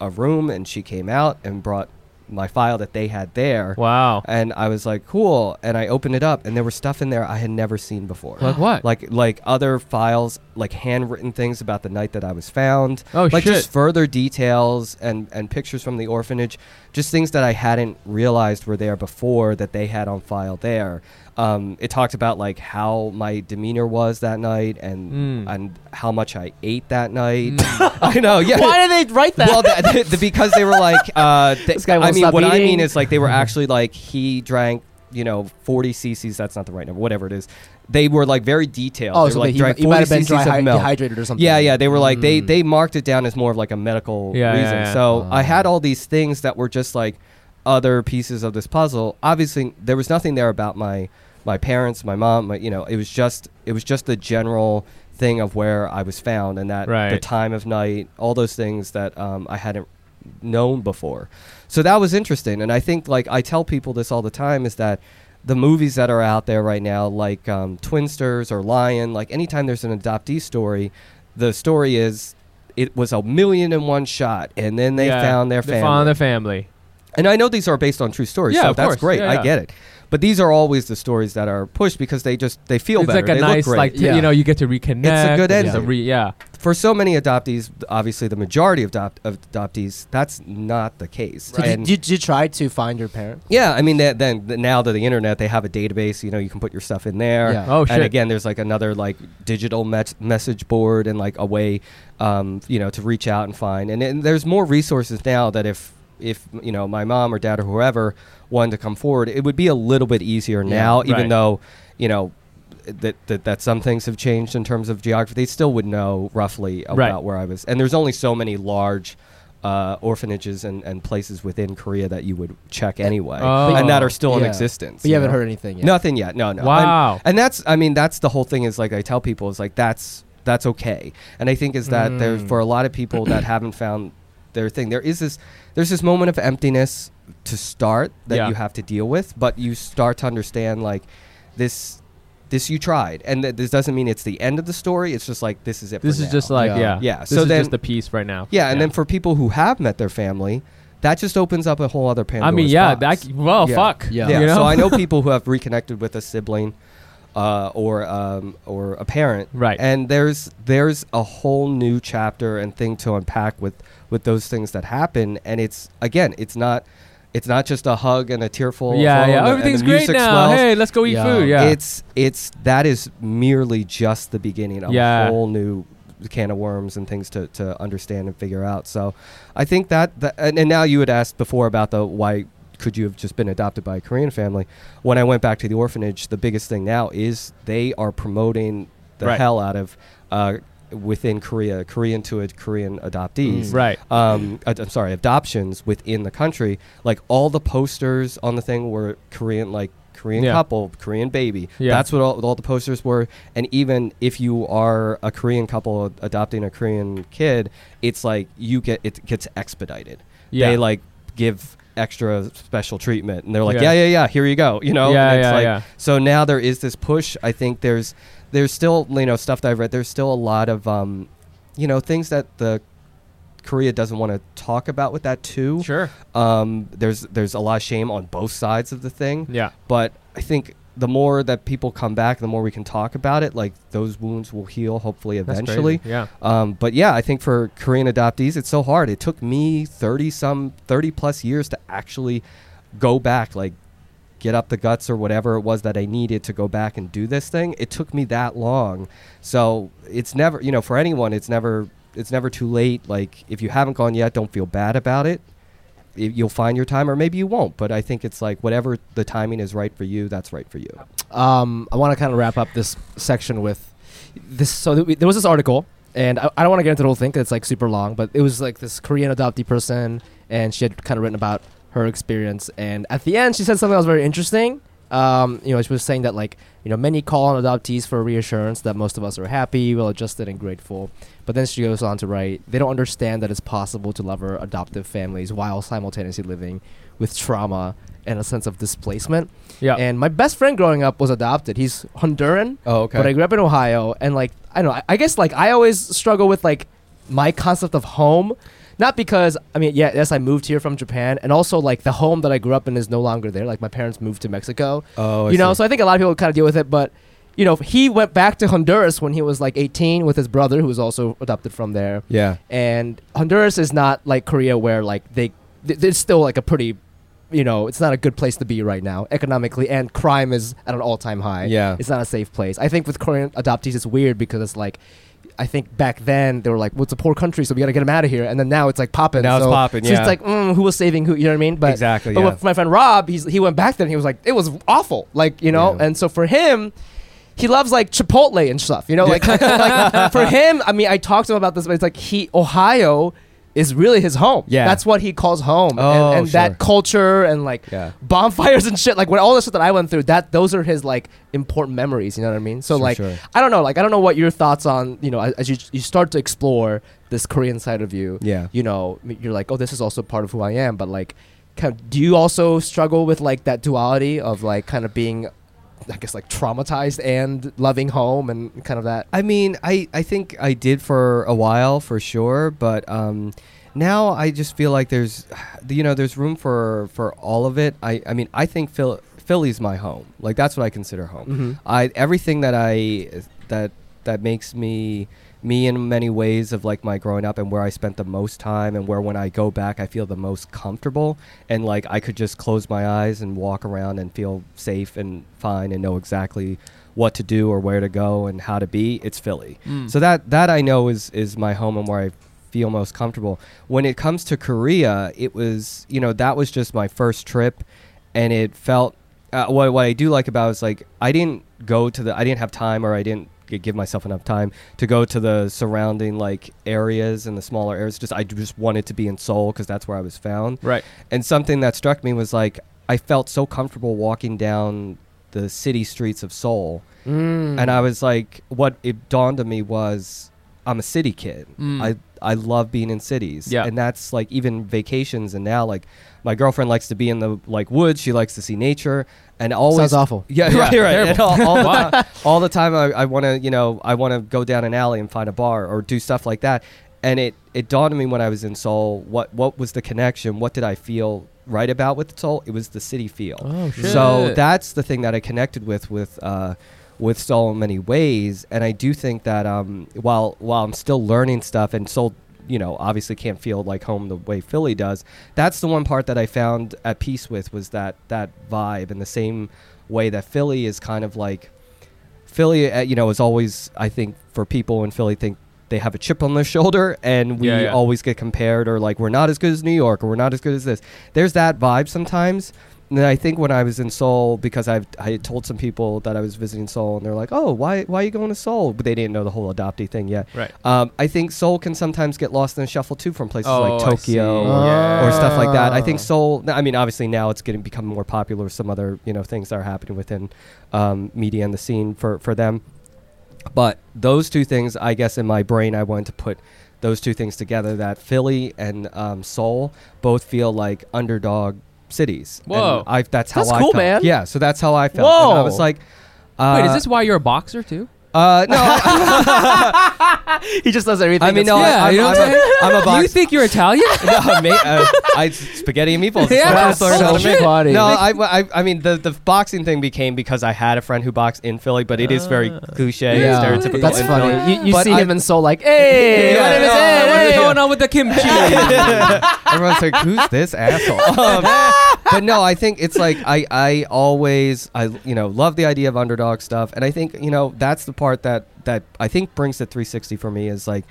a room, and she came out and brought my file that they had there. wow. And I was like, cool. And I opened it up, and there was stuff in there I had never seen before Like what? like like other files like handwritten things about the night that I was found Oh, like shit. just further details and and pictures from the orphanage just things that I hadn't realized were there before that they had on file there Um, it talked about like how my demeanor was that night and Mm. and how much I ate that night. Mm. [laughs] I know, yeah. Why did they write that? well, the, the, because they were like, uh, th- [laughs] This guy I mean, what I mean is like they were [laughs] actually like he drank, you know, 40 cc's. That's not the right number. Whatever it is, they were like very detailed. oh, they so were, like he, drank he might have been 40 cc's dry, milk. dehydrated or something. Yeah, yeah. They were like they Mm. they marked it down as more of like a medical Yeah, yeah, reason. yeah. So I had Oh. all these things that were just like other pieces of this puzzle. Obviously, there was nothing there about my my parents, my mom. My, you know, it was just it was just the general thing of where I was found and that the time of night, all those things that um, I hadn't known before. So that was interesting, and I think like I tell people this all the time is that the movies that are out there right now, like um, Twinsters or Lion, like anytime there's an adoptee story, the story is it was a million and one shot, and then they Yeah, found their they family. found their family. and I know these are based on true stories, Yeah, so that's course. great. Yeah, I get it. But these are always the stories that are pushed because they just they feel it's better. It's like a they nice, look great. like t- Yeah. you know, you get to reconnect. It's a good and ending. re- yeah, for so many adoptees, obviously the majority of, adopt- of adoptees, that's not the case. So did, And- did you try to find your parents? yeah, I mean, that, then th- now that the internet, they have a database. You know, you can put your stuff in there. Yeah. Oh, shit. And again, there's like another like digital mes- message board and like a way, um, you know, to reach out and find. And, and there's more resources now that if if you know my mom or dad or whoever wanted to come forward, it would be a little bit easier Yeah. now, even though you know. That, that that some things have changed in terms of geography. They still would know roughly about Right. where I was, and there's only so many large uh, orphanages and, and places within Korea that you would check anyway, Oh. and that are still in existence. But you haven't know? heard anything yet. Nothing yet. No, no. And- Wow. And, that's, I mean, that's the whole thing. Is like I tell people is like that's that's okay. And I think is that there Mm. for a lot of people that haven't found their thing, there is this there's this moment of emptiness to start that Yeah. you have to deal with, but you start to understand like this. This you tried, and th- this doesn't mean it's the end of the story. It's just like this is it. for this is now. just like Yeah. yeah, Yeah, This so is then- just the piece right now. yeah, and then for people who have met their family, that just opens up a whole other Pandora's I mean, yeah, box. that well, Yeah. fuck. Yeah. Yeah. you know? So I know [laughs] people who have reconnected with a sibling, uh, or um, or a parent. Right. And there's there's a whole new chapter and thing to unpack with with those things that happen. And it's again, it's not it's not just a hug and a tearful. yeah, yeah. Everything's great now. swells. Hey, let's go eat Yeah. food. Yeah, It's it's that is merely just the beginning of Yeah. a whole new can of worms and things to, to understand and figure out. So I think that, that and, and now you had asked before about the why could you have just been adopted by a Korean family. When I went back to the orphanage, the biggest thing now is they are promoting the Right. hell out of uh, within Korea, Korean to a Korean adoptees Mm. right. um, ad- I'm sorry, adoptions within the country. Like all the posters on the thing were Korean, like Korean Yeah. couple, Korean baby. Yeah. That's what all, all the posters were. And even if you are a Korean couple adopting a Korean kid, it's like you get it gets expedited. Yeah. They like give extra special treatment, and they're like, Yeah. yeah, yeah, yeah, here you go. You know, Yeah, And it's yeah, like, yeah. So now there is this push. I think there's there's still you know stuff that I've read. There's still a lot of um, you know things that the Korea doesn't want to talk about with that too. Sure. Um, there's there's a lot of shame on both sides of the thing, Yeah. but I think the more that people come back, the more we can talk about it. Like those wounds will heal, hopefully, eventually. Yeah. Um, but yeah, I think for Korean adoptees, it's so hard. It took me thirty some, thirty plus years to actually go back, like get up the guts or whatever it was that I needed to go back and do this thing. It took me that long. So it's never, you know, for anyone, it's never, it's never too late. Like if you haven't gone yet, don't feel bad about it. You'll find your time, or maybe you won't. But I think it's like whatever the timing is right for you, that's right for you. um, I want to kind of wrap up this section with this. So th- there was this article, and I, I don't want to get into the whole thing 'cause it's like super long, but it was like this Korean adoptee person, and she had kind of written about her experience. And at the end, she said something that was very interesting. Um, you know, she was saying that like you know many call on adoptees for reassurance that most of us are happy, well adjusted, and grateful. But then she goes on to write, they don't understand that it's possible to love our adoptive families while simultaneously living with trauma and a sense of displacement. Yeah. And my best friend growing up was adopted. He's Honduran, Oh, okay. but I grew up in Ohio, and like I don't know, I, I guess like I always struggle with like my concept of home, not because I mean, yeah, yes, I moved here from Japan, and also like the home that I grew up in is no longer there. Like my parents moved to Mexico, oh, I you know. see. So I think a lot of people kind of deal with it, but you know, he went back to Honduras when he was like 18 with his brother, who was also adopted from there yeah. and Honduras is not like Korea where like they th- there's still like a pretty you know, it's not a good place to be right now economically, and crime is at an all-time high. Yeah. it's not a safe place. I think with Korean adoptees, it's weird because it's like. I think back then they were like, "Well, it's a poor country, so we got to get them out of here." And then now it's like popping. Now it's so, popping, So yeah. it's like, mm, who was saving who? You know what I mean? But Exactly, But yeah. with my friend Rob, he's he went back then. He was like, it was awful. Like you know, Yeah. and so for him, he loves like Chipotle and stuff. You know, [laughs] like, like for [laughs] him, I mean, I talked to him about this, but it's like he Ohio is really his home. Yeah. that's what he calls home, Oh, and, and sure. that culture and like Yeah. bonfires and shit. Like when all the shit that I went through, that those are his like important memories. You know what I mean? So Sure, like, sure. I don't know. Like I don't know what your thoughts on you know as, you you start to explore this Korean side of you. Yeah. You know, you're like, oh, this is also part of who I am, but like. Kind of, do you also struggle with like that duality of like kind of being I guess like traumatized and loving home and kind of that. I mean, I, I think I did for a while for sure, but um, now I just feel like there's, [sighs] you know, there's room for for all of it. I, I mean, I think Phil, Philly's my home. Like that's what I consider home. Mhm. I everything that I that that makes me me in many ways of like my growing up and where I spent the most time and where when I go back I feel the most comfortable and like I could just close my eyes and walk around and feel safe and fine and know exactly what to do or where to go and how to be it's Philly. Mm. So that that I know is is my home and where I feel most comfortable. When it comes to Korea, it was you know that was just my first trip, and it felt uh, what what I do like about it is like I didn't go to the I didn't have time or I didn't give myself enough time to go to the surrounding like areas and the smaller areas. Just I just wanted to be in Seoul because that's where I was found. Right. And something that struck me was like I felt so comfortable walking down the city streets of Seoul Mm. and I was like, what it dawned on me was, I'm a city kid. Mm. I I love being in cities. Yeah. and that's like even vacations. And now like my girlfriend likes to be in the like woods. She likes to see nature. And always Sounds awful. [laughs] Yeah, Yeah, right, right. And all, all the time, all the time I, I want to you know I want to go down an alley and find a bar or do stuff like that. And it it dawned on me when I was in Seoul. What what was the connection? What did I feel right about with Seoul? It was the city feel. Oh shit. So that's the thing that I connected with with uh, with so many ways, and I do think that um, while while I'm still learning stuff, and so you know, obviously can't feel like home the way Philly does. That's the one part that I found at peace with was that that vibe, and the same way that Philly is kind of like Philly, uh, you know, is always I think for people in Philly think they have a chip on their shoulder and we Yeah, yeah. always get compared or like we're not as good as New York or we're not as good as this. There's that vibe sometimes. And I think when I was in Seoul, because I've I had told some people that I was visiting Seoul, and they're like, "Oh, why why are you going to Seoul?" But they didn't know the whole adoptee thing yet. Right. Um, I think Seoul can sometimes get lost in the shuffle too from places Oh, like Tokyo or, Yeah. or stuff like that. I think Ah. Seoul. I mean, obviously now it's getting become more popular. with Some other you know things that are happening within um, media and the scene for for them. But those two things, I guess, in my brain, I wanted to put those two things together. That Philly and um, Seoul both feel like underdog cities. And Whoa. I, that's how That's I cool, felt. man. Yeah, so that's how I felt. And I Whoa. was like, uh, Wait, is this why you're a boxer too? Uh, no, I, [laughs] he just does everything. I mean, no. Yeah, I, I'm, you know I'm, a, I'm a [laughs] You think you're Italian? [laughs] no, mate, uh, I spaghetti and meatballs. is Yeah, what I so how to make. No, I, I, I mean the the boxing thing became because I had a friend who boxed in Philly, but it is very cliche, yeah, stereotypical. That's funny. Philly. You, you But see I- him in Seoul like, hey, Yeah, my name is no, hey, What's hey." going on with the kimchi? Everyone's like, "Who's this asshole?" Um, but no, I think it's like I, I always, I, you know, love the idea of underdog stuff, and I think you know that's the part that that I think brings the 360 for me is like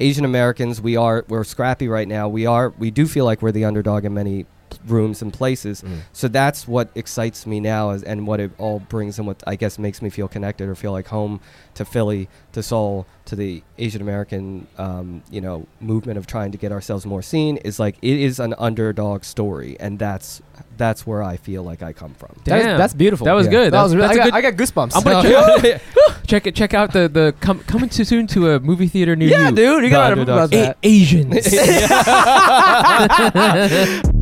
Asian Americans. We are we're scrappy right now. We are we do feel like we're the underdog in many rooms and places. So that's what excites me now, is, and what it all brings, and what I guess makes me feel connected or feel like home to Philly, to Seoul, to the Asian American, um, you know, movement of trying to get ourselves more seen. Is like it is an underdog story, and that's that's where I feel like I come from. Damn. that's beautiful. That was Yeah. good. That was really, that's got, good. I got goosebumps. I'm gonna [laughs] check, [laughs] check it. Check out the the com- coming too soon to a movie theater near yeah, you. dude, you The gotta underdog about that. A- Asians. [laughs]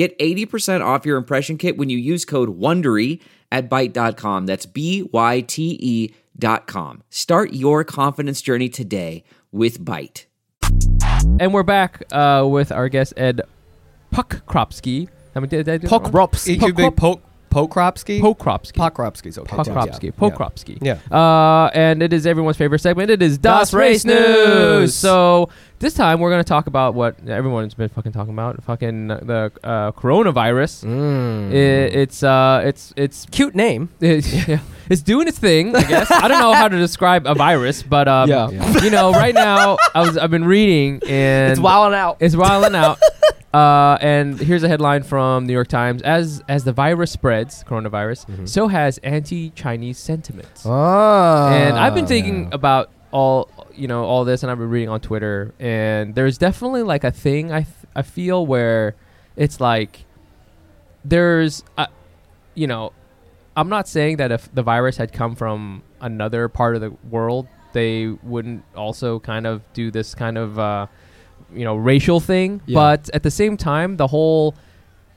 Get 80% off your impression kit when you use code WONDERY at Byte.com. That's B-Y-T-E dot com. Start your confidence journey today with Byte. And we're back uh, with our guest Ed Pokropski. I mean, did, did I do that wrong? It should be Pok Pokropski. Pokropski. Pokropski's okay. Pokropski. Yeah. Pokropski. Yeah. Uh, and it is everyone's favorite segment. It is Das Das Race Race News. News. So this time we're going to talk about what everyone's been fucking talking about. Fucking the uh, coronavirus. Mm. I- it's uh, it's it's Cute name. [laughs] it's, yeah, it's doing its thing. I guess I don't know how to describe a virus, but um, Yeah. you know, right now I was I've been reading and It's wilding out. it's wilding out. [laughs] Uh, and here's a headline from New York Times: As as the virus spreads, coronavirus, Mhm. so has anti-Chinese sentiments. Oh. and I've been thinking yeah. about all you know all this, and I've been reading on Twitter, and there's definitely like a thing I th- I feel where it's like there's uh, you know I'm not saying that if the virus had come from another part of the world, they wouldn't also kind of do this kind of uh, you know racial thing. Yeah. But at the same time, the whole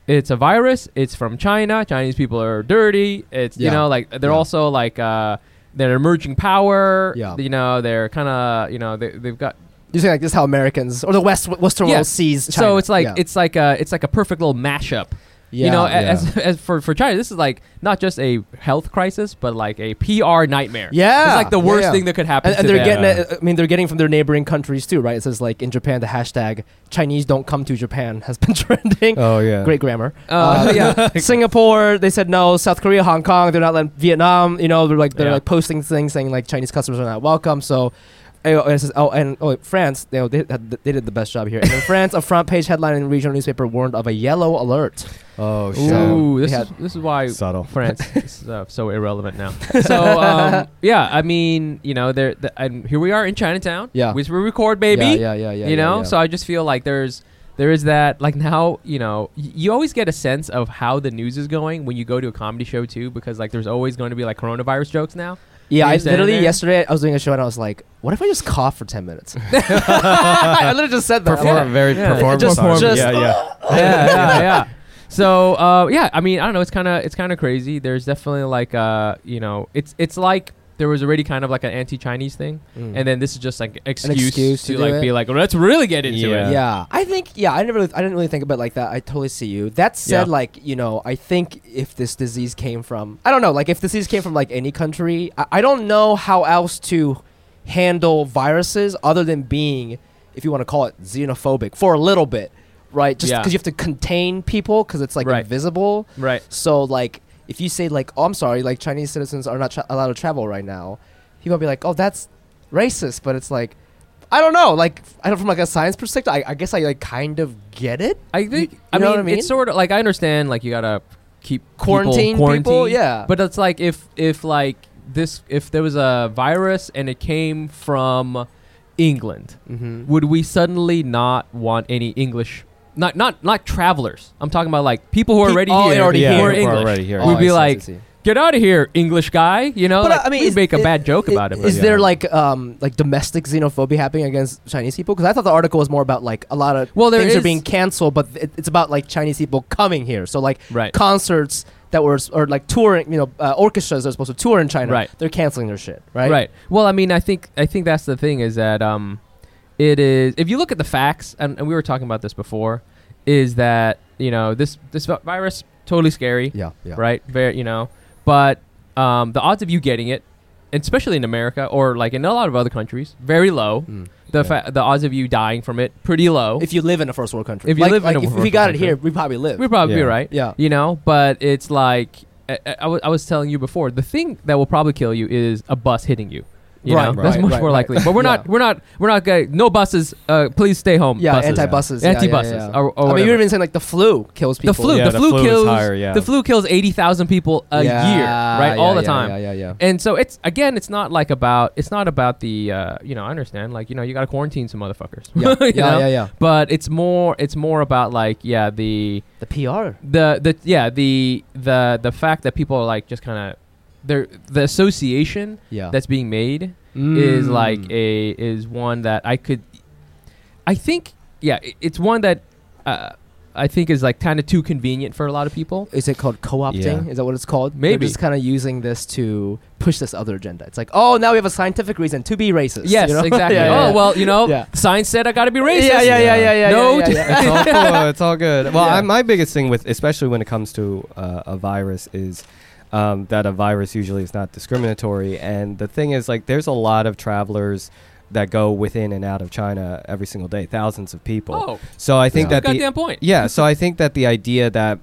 it's a virus. It's from China. Chinese people are dirty. It's you know like they're Yeah. also like uh, they're emerging power. Yeah. You know they're kind of you know they they've got You say like this is how Americans or the West Western Yeah. world sees China. so it's like yeah. it's like a it's like a perfect little mashup. Yeah, you know, yeah. as, as for for China, this is like not just a health crisis, but like a PR nightmare. Yeah, it's like the worst yeah. thing that could happen. and, and to they're them. getting it. I mean, they're getting from their neighboring countries too, right? It says like in Japan, the hashtag Chinese don't come to Japan has been [laughs] trending. Oh yeah. Great grammar. Uh, [laughs] yeah. [laughs] Singapore, they said no. South Korea, Hong Kong, they're not letting Vietnam. You know, they're like they're Yeah. like posting things saying like Chinese customers are not welcome. So. Oh, and, says, oh, and oh, France, you know, they, they did the best job here. And in [laughs] France, a front page headline in a regional newspaper warned of a yellow alert. Oh shit. Ooh, this is this is why Subtle. France [laughs] is uh, so irrelevant now. [laughs] So um, yeah, I mean, you know, there the, and here we are in Chinatown. Yeah. which we record, baby. Yeah, yeah, yeah, yeah. you know, yeah. so I just feel like there's there is that like now you know y- you always get a sense of how the news is going when you go to a comedy show too because like there's always going to be like coronavirus jokes now. Yeah, I literally there? yesterday I was doing a show and I was like, what if I just cough for ten minutes? [laughs] [laughs] I literally just said that. I'm Perform like, very Yeah. performance. Just- art. just- yeah, yeah. [laughs] yeah, yeah, yeah. So uh, yeah, I mean, I don't know. It's kind of it's kind of crazy. There's definitely like uh, you know, it's it's like there was already kind of like an anti-Chinese thing, Mm. and then this is just like excuse, excuse to, to like it? be like, well, let's really get into Yeah. it. yeah, I think yeah, I never, really, I didn't really think about it like that. I totally see you. That said, Yeah. like you know, I think if this disease came from, I don't know, like if this disease came from like any country, I, I don't know how else to handle viruses other than being, if you want to call it, xenophobic for a little bit, right? Just Yeah. because you have to contain people because it's like Right. invisible. Right. So like, if you say like, "Oh, I'm sorry," like Chinese citizens are not tra- allowed to travel right now, people will be like, "Oh, that's racist," but it's like, I don't know. Like, I don't from like a science perspective. I, I guess I like kind of get it. I think. you I, know mean, what I mean? it's sort of like I understand. Like you gotta keep quarantine people Quarantine people, yeah. But it's like if if like this if there was a virus and it came from England, Mm-hmm. would we suddenly not want any English? Not not not travelers. I'm talking about like people who are Pe- already oh, here. already yeah, here. we're English. already here. We'd I be see, like. Get out of here, English guy. You know, But, like, I mean, we'd is- make a i- bad joke i- about it. Is But yeah. there like um like domestic xenophobia happening against Chinese people? Because I thought the article was more about like a lot of Well, there things are being canceled, but it, it's about like Chinese people coming here. So like right? concerts that were or like touring, you know, uh, orchestras that are supposed to tour in China, Right. They're canceling their shit, right? Right. Well, I mean, I think I think that's the thing is that um, it is if you look at the facts, and, and we were talking about this before, is that you know this this virus totally scary, Yeah. Yeah. right? Very you know, but um, the odds of you getting it, especially in America or like in a lot of other countries, very low. Mm. The Yeah. fa- the odds of you dying from it pretty low. If you live in a first world country, If you like, live in a if, if we got it country. here, we probably live. we'd probably be right. yeah. You know, but it's like I I was telling you before. The thing that will probably kill you is a bus hitting you. You Right, know, that's much right, more right. likely. But we're not. We're not. We're not going. No buses. Uh, please stay home. Yeah, buses. anti-buses, yeah, yeah, Anti-buses. yeah. Or, or I mean, you're even saying like the flu kills people. the flu. Yeah, the, the flu, flu kills. higher, yeah. The flu kills eighty thousand people a Yeah, year, right? All the yeah, time. Yeah, yeah, yeah. And so it's again, it's not like about. It's not about the. Uh, you know, I understand. Like you know, you got to quarantine some motherfuckers. Yeah, [laughs] You yeah, yeah, yeah. But it's more. It's more about like yeah the The PR. the the yeah the the the fact that people are like just kind of there the association Yeah. that's being made is like Mm. a is one that I could I think yeah i- it's one that uh, I think is like kind of too convenient for a lot of people Is it called co-opting? Yeah. Is that what it's called? Maybe. They're just kind of using this to push this other agenda. It's like, oh, now we have a scientific reason to be racist. yes you know? [laughs] exactly Yeah, yeah, oh well you know Yeah. science said I got to be racist Yeah, yeah, yeah, yeah, yeah. No, yeah, yeah, [laughs] it's all cool. It's all good. Well, Yeah. I, my biggest thing with, especially when it comes to uh, a virus, is um, that a virus usually is not discriminatory. And the thing is, like, there's a lot of travelers that go within and out of China every single day, thousands of people. oh So I think Yeah. that the point yeah, so I think that the idea that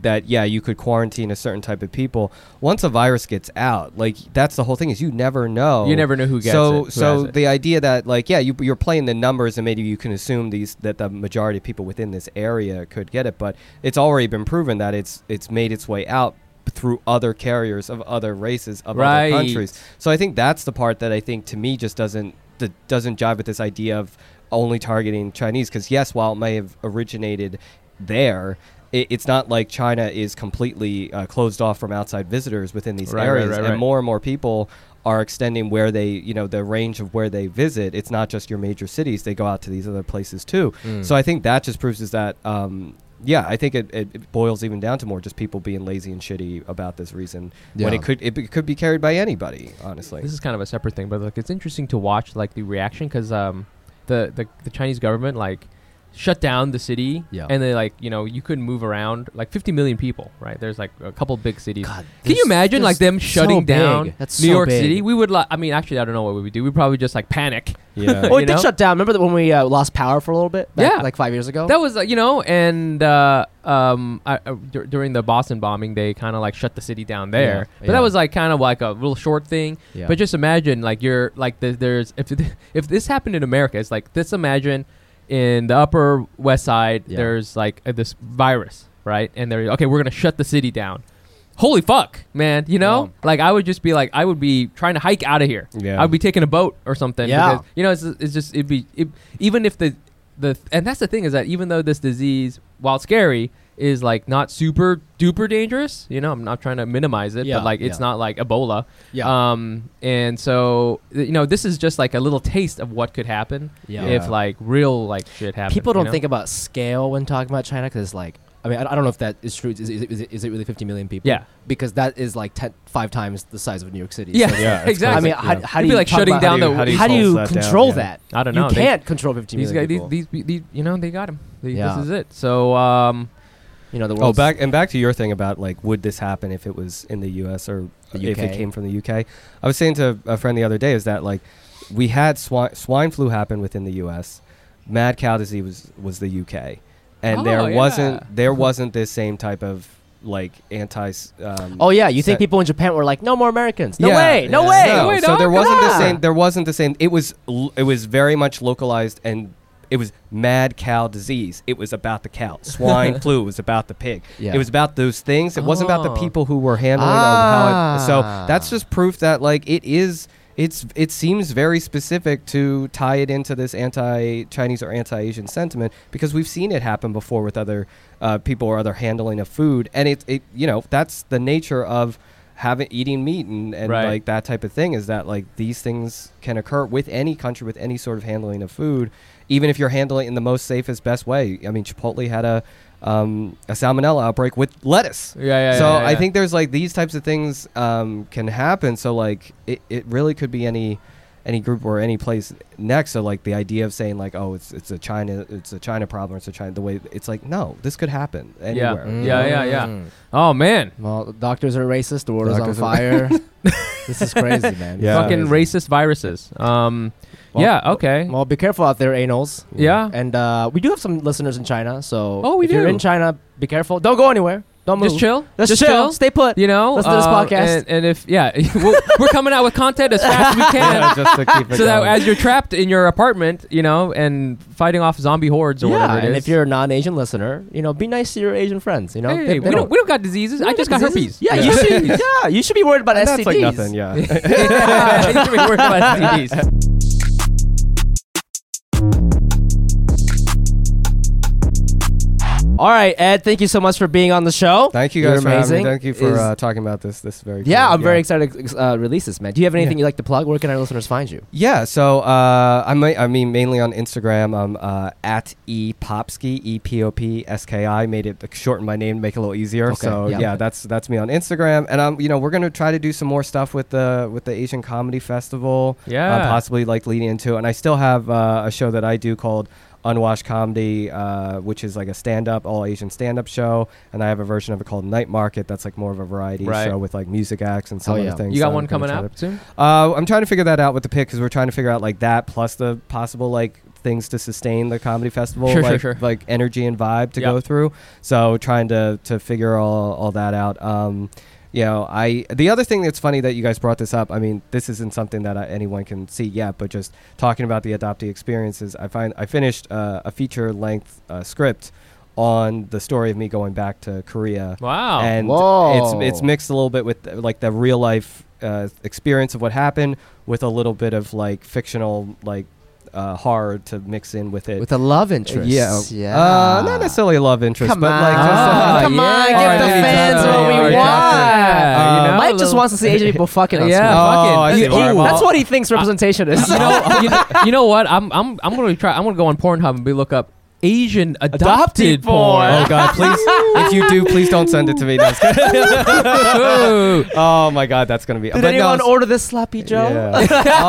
that yeah, you could quarantine a certain type of people once a virus gets out, like that's the whole thing is you never know. you never know who gets so it who so has it. the idea that like yeah, you you're playing the numbers and maybe you can assume these that the majority of people within this area could get it, but it's already been proven that it's it's made its way out through other carriers of other races of Right. other countries. So I think that's the part that I think to me just doesn't that doesn't jive with this idea of only targeting Chinese because yes, while it may have originated there, it, it's not like China is completely uh, closed off from outside visitors within these Right, right, areas, right, and more and more people are extending where they, you know, the range of where they visit. It's not just your major cities; they go out to these other places too. Mm. So I think that just proves is that. Um, yeah, I think it, it, it boils even down to more just people being lazy and shitty about this reason when it could it, be- could be carried by anybody, honestly. this is kind of a separate thing, but like it's interesting to watch like the reaction because um, the, the the Chinese government like shut down the city, Yeah. and they like you know you couldn't move around like 50 million people, right? There's like a couple big cities. God, Can you imagine like them shutting big. down That's New so York big. City? We would like. I mean, actually, I don't know what we would do. We'd probably just like panic. yeah. [laughs] Oh, it you did shut down. Remember that when we uh, lost power for a little bit? Back, Yeah. like five years ago. That was uh, you know, and uh, um, I, uh, dur- during the Boston bombing, they kind of like shut the city down there. Yeah, But yeah. that was like kind of like a little short thing. Yeah. But just imagine, like you're like the, there's if [laughs] if this happened in America, it's like this. Imagine in the Upper West Side, Yeah. there's like uh, this virus, right? And they're okay, we're gonna shut the city down. Holy fuck, man! You know, Wow. like I would just be like, I would be trying to hike out of here. Yeah. I'd be taking a boat or something. Yeah. because, you know, it's, it's just it'd be it, even if the the and that's the thing is that even though this disease, while scary, is like not super duper dangerous. You know, I'm not trying to minimize it, Yeah, but like it's yeah. not like Ebola. yeah. Um, and so you know, this is just like a little taste of what could happen Yeah. if like real like shit happens. People don't know? think about scale when talking about China because, it's like, I mean, I, I don't know if that is true. Is, is, it- is, it, is it really 50 million people? Yeah. Because that is like ten, five times the size of New York City. Yeah, So, [laughs] Yeah, exactly. I mean, Yeah. how, how It'd do be you like shutting about- down how do the. you- how do you How do you solve that down? control Yeah. that? I don't know. You They- can't control 50 these million guys, these, people. these, these, you know, they got him. Yeah. This is it. So, um, you know, the Oh, back and back to your thing about like, would this happen if it was in the U.S. or The if it came from the UK? I was saying to a friend the other day is that like we had swine, swine flu happen within the U.S. Mad cow disease was was the UK, and Oh, there yeah. wasn't there wasn't this same type of like anti. Um, Oh yeah, you think people in Japan were like, no more Americans? No Yeah, way, no yeah. way. No, way, so there wasn't the same. There wasn't the same. It was l- it was very much localized and. It was mad cow disease. It was about the cow. Swine [laughs] flu was about the pig. Yeah. It was about those things. It wasn't about the Oh. people who were handling them. How it, so that's just proof that like it is. It's it seems very specific to tie it into this anti-Chinese or anti-Asian sentiment because we've seen it happen before with other uh, people or other handling of food, and it it you know that's the nature of having eating meat and, and Right. like that type of thing is that like these things can occur with any country with any sort of handling of food even if you're handling it in the most safest best way i mean chipotle had a um, a salmonella outbreak with lettuce yeah, yeah. so yeah, yeah. i think there's like these types of things um, can happen so like it, it really could be any any group or any place next so like the idea of saying like oh it's it's a china it's a china problem it's a china the way it's like no this could happen anywhere Yeah, yeah, yeah. Mm. Oh man, Well, doctors are racist. The world is on fire. [laughs] this is crazy, man. [laughs] Yeah. fucking Crazy. racist viruses. Um, Well- yeah, okay. Well, be careful out there, anals. yeah, And uh, we do have some listeners in China, so Oh, we if you're in China, be careful. Don't go anywhere. Don't move. just chill. Just, chill. Stay put. You know, Listen to this uh, podcast. and, and if yeah, [laughs] we're, we're coming out with content as fast as we [laughs] can. Yeah, just to keep it so that as you're trapped in your apartment, you know, and fighting off zombie hordes or yeah, whatever it is. and if you're a non-Asian listener, you know, be nice to your Asian friends. You know, hey, They- we they don't, we don't got diseases. I just got diseases. herpes. Yeah, you should. [laughs] Yeah, you should be worried about And STDs. that's like nothing yeah yeah, you should be worried about STDs. All right, Ed. Thank you so much for being on the show. Thank you You're guys for having amazing. me. Thank you for Is- uh, talking about this. This is very yeah, cool. I'm very excited to uh, release this, man. Do you have anything you'd like to plug? Where can our listeners find you? Yeah, so uh, I might, I mean, mainly on Instagram. I'm uh, at e popski e p o p s k i. Made it shorten my name, to make it a little easier. Okay, so yeah. yeah. that's that's me on Instagram, and I'm, you know, we're gonna try to do some more stuff with the with the Asian Comedy Festival. Yeah. uh, possibly like leading into, it. and I still have uh, a show that I do called Unwashed Comedy, uh, which is like a stand-up, all Asian stand-up show, and I have a version of it called Night Market. That's like more of a variety Right. show with like music acts and some Oh, other yeah. things. You got so one coming try to- soon? uh, I'm trying to figure that out with the pick because we're trying to figure out like that plus the possible like things to sustain the comedy festival, Sure, sure, like, sure. like energy and vibe to Yep. go through. So trying to to figure all all that out. Um, you know, I the other thing that's funny that you guys brought this up. I mean, this isn't something that I, anyone can see yet, but just talking about the adoptee experiences, I find I finished uh, a feature length uh, script on the story of me going back to Korea Wow. and Whoa. it's it's mixed a little bit with uh, like the real life uh, experience of what happened with a little bit of like fictional like uh, horror to mix in with it. With a love interest. yeah, Yeah. Uh, not necessarily a love interest, Come but on. like just, uh, Come on, give All right, the maybe fans exactly. what we All right, want. exactly. You know, Mike just wants to see Asian [laughs] people fucking us. Yeah, man. fucking. Oh, I He- see. he- All right, well- that's what he thinks representation is. you know, you know, you [laughs] know what? I'm I'm I'm gonna try. I'm gonna go on Pornhub and be look up Asian adopted, Adopted porn. porn. Oh God, please! [laughs] if you do, please don't send it to me. No, I'm just kidding. Ooh. [laughs] oh my God, that's gonna be. Did but anyone s- order this sloppy Joe? Yeah. oh, no, no. oh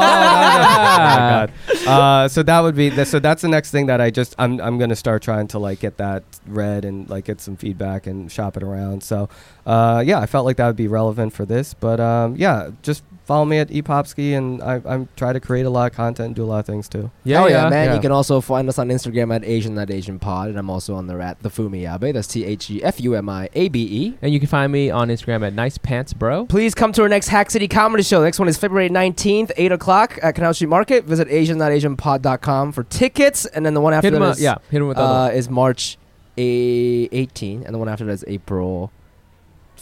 my god. Uh, so that would be th- so that's the next thing that I just I'm I'm gonna start trying to like get that read and like get some feedback and shop it around. So uh, yeah, I felt like that would be relevant for this. But um, yeah, just follow me at epopski and I, I'm try to create a lot of content and do a lot of things too. Yeah, Hell yeah, yeah. man. Yeah. You can also find us on Instagram at Asian That Asian Pod, and I'm also on there at the Fumiabe. That's T H E F U M I A B E. And you can find me on Instagram at Nice Pants Bro. Please come to our next Hack City Comedy Show. The next one is February 19th, 8 o'clock at Canal Street Market. Visit asian.asianpod.com for tickets. And then the one after Hit him that up. Yeah, hit him with uh, is March a- 18, and the one after that is April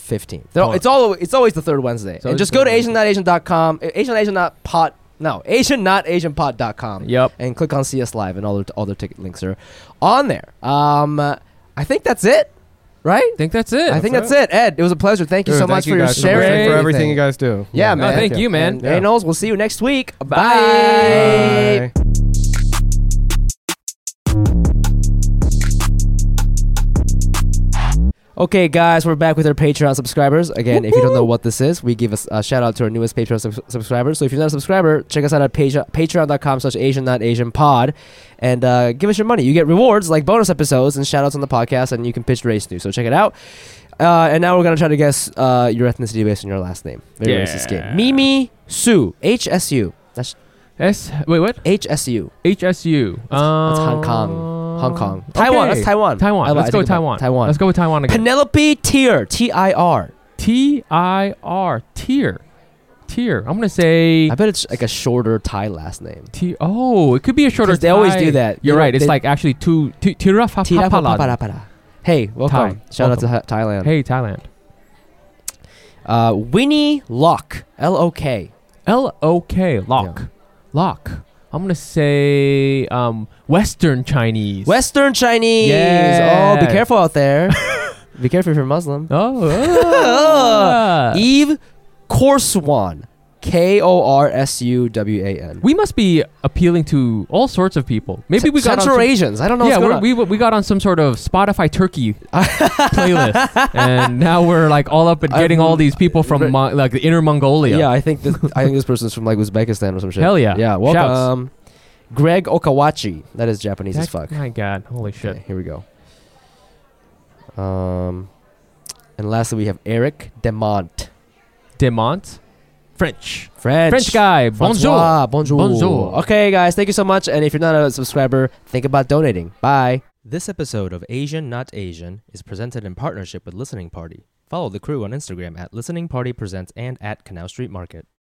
15th. They're. It's all it's always the third Wednesday. It's and just the go to third Wednesday. asian.asian.com, asian.asian.pod, no, asian.asianpod.com Yep. and click on see us Live, and all their, all their ticket links are on there. Um, I think that's it, right? I think that's it. I think that's it. Ed, it was a pleasure. Thank you Dude, so thank much for your guys so sharing much for everything. you guys do. Yeah, No, man. thank you, man. And Yeah. We'll see you next week. Bye. Bye. Okay, guys, we're back with our Patreon subscribers. Again, if you don't know what this is, we give us a shout out to our newest Patreon sub- subscribers. So if you're not a subscriber, check us out at page- patreon.com slash Asian not Asian pod and uh, give us your money. You get rewards like bonus episodes and shout outs on the podcast, and you can pitch race news. So check it out. Uh, and now we're going to try to guess uh, your ethnicity based on your last name. Very Yeah. racist game. Mimi Su, HSU. That's S. Wait, what? HSU. HSU. That's Hong Kong. Hong Kong. okay. Taiwan. That's Taiwan. Taiwan. I- Let's I go Taiwan. Taiwan. Let's go with Taiwan again. Penelope Tier. T I R. T I R. Tier. Tier. I'm gonna say I bet it's like a shorter Thai last name. T. Oh, it could be a shorter. they always do that. You're They- right. It's they- like actually two. T- Tira fa- Tira pa- pa- pa- pa- pa- Hey, welcome. Thai. Shout out to Thailand. Hey, Thailand. Uh, Winnie Lok. L O K. L O K. Lock. Lock. I'm gonna say um, Western Chinese. Western Chinese. Oh, be careful out there. [laughs] be careful if you're Muslim. Oh. ah. [laughs] Eve Korsuwan. K O R S U W A N. we must be appealing to all sorts of people. Maybe we got on Central some- Asians. I don't know yeah, we we got on some sort of Spotify Turkey [laughs] playlist, and now we're like all up and getting all these people from Mo- like the inner. Mongolia. Yeah, I think this. I think this person's from like Uzbekistan or some shit. Hell yeah. Yeah, welcome. Greg Okawachi. That is Japanese as fuck. My God, holy shit! Okay, here we go. Um, and lastly we have Eric Demont. Demont, French, French. French guy. Bonjour. Bonjour. Bonjour. Bonjour. Okay, guys, thank you so much. And if you're not a subscriber, think about donating. Bye. This episode of Asian Not Asian is presented in partnership with Listening Party. Follow the crew on Instagram at Listening Party Presents and at Canal Street Market.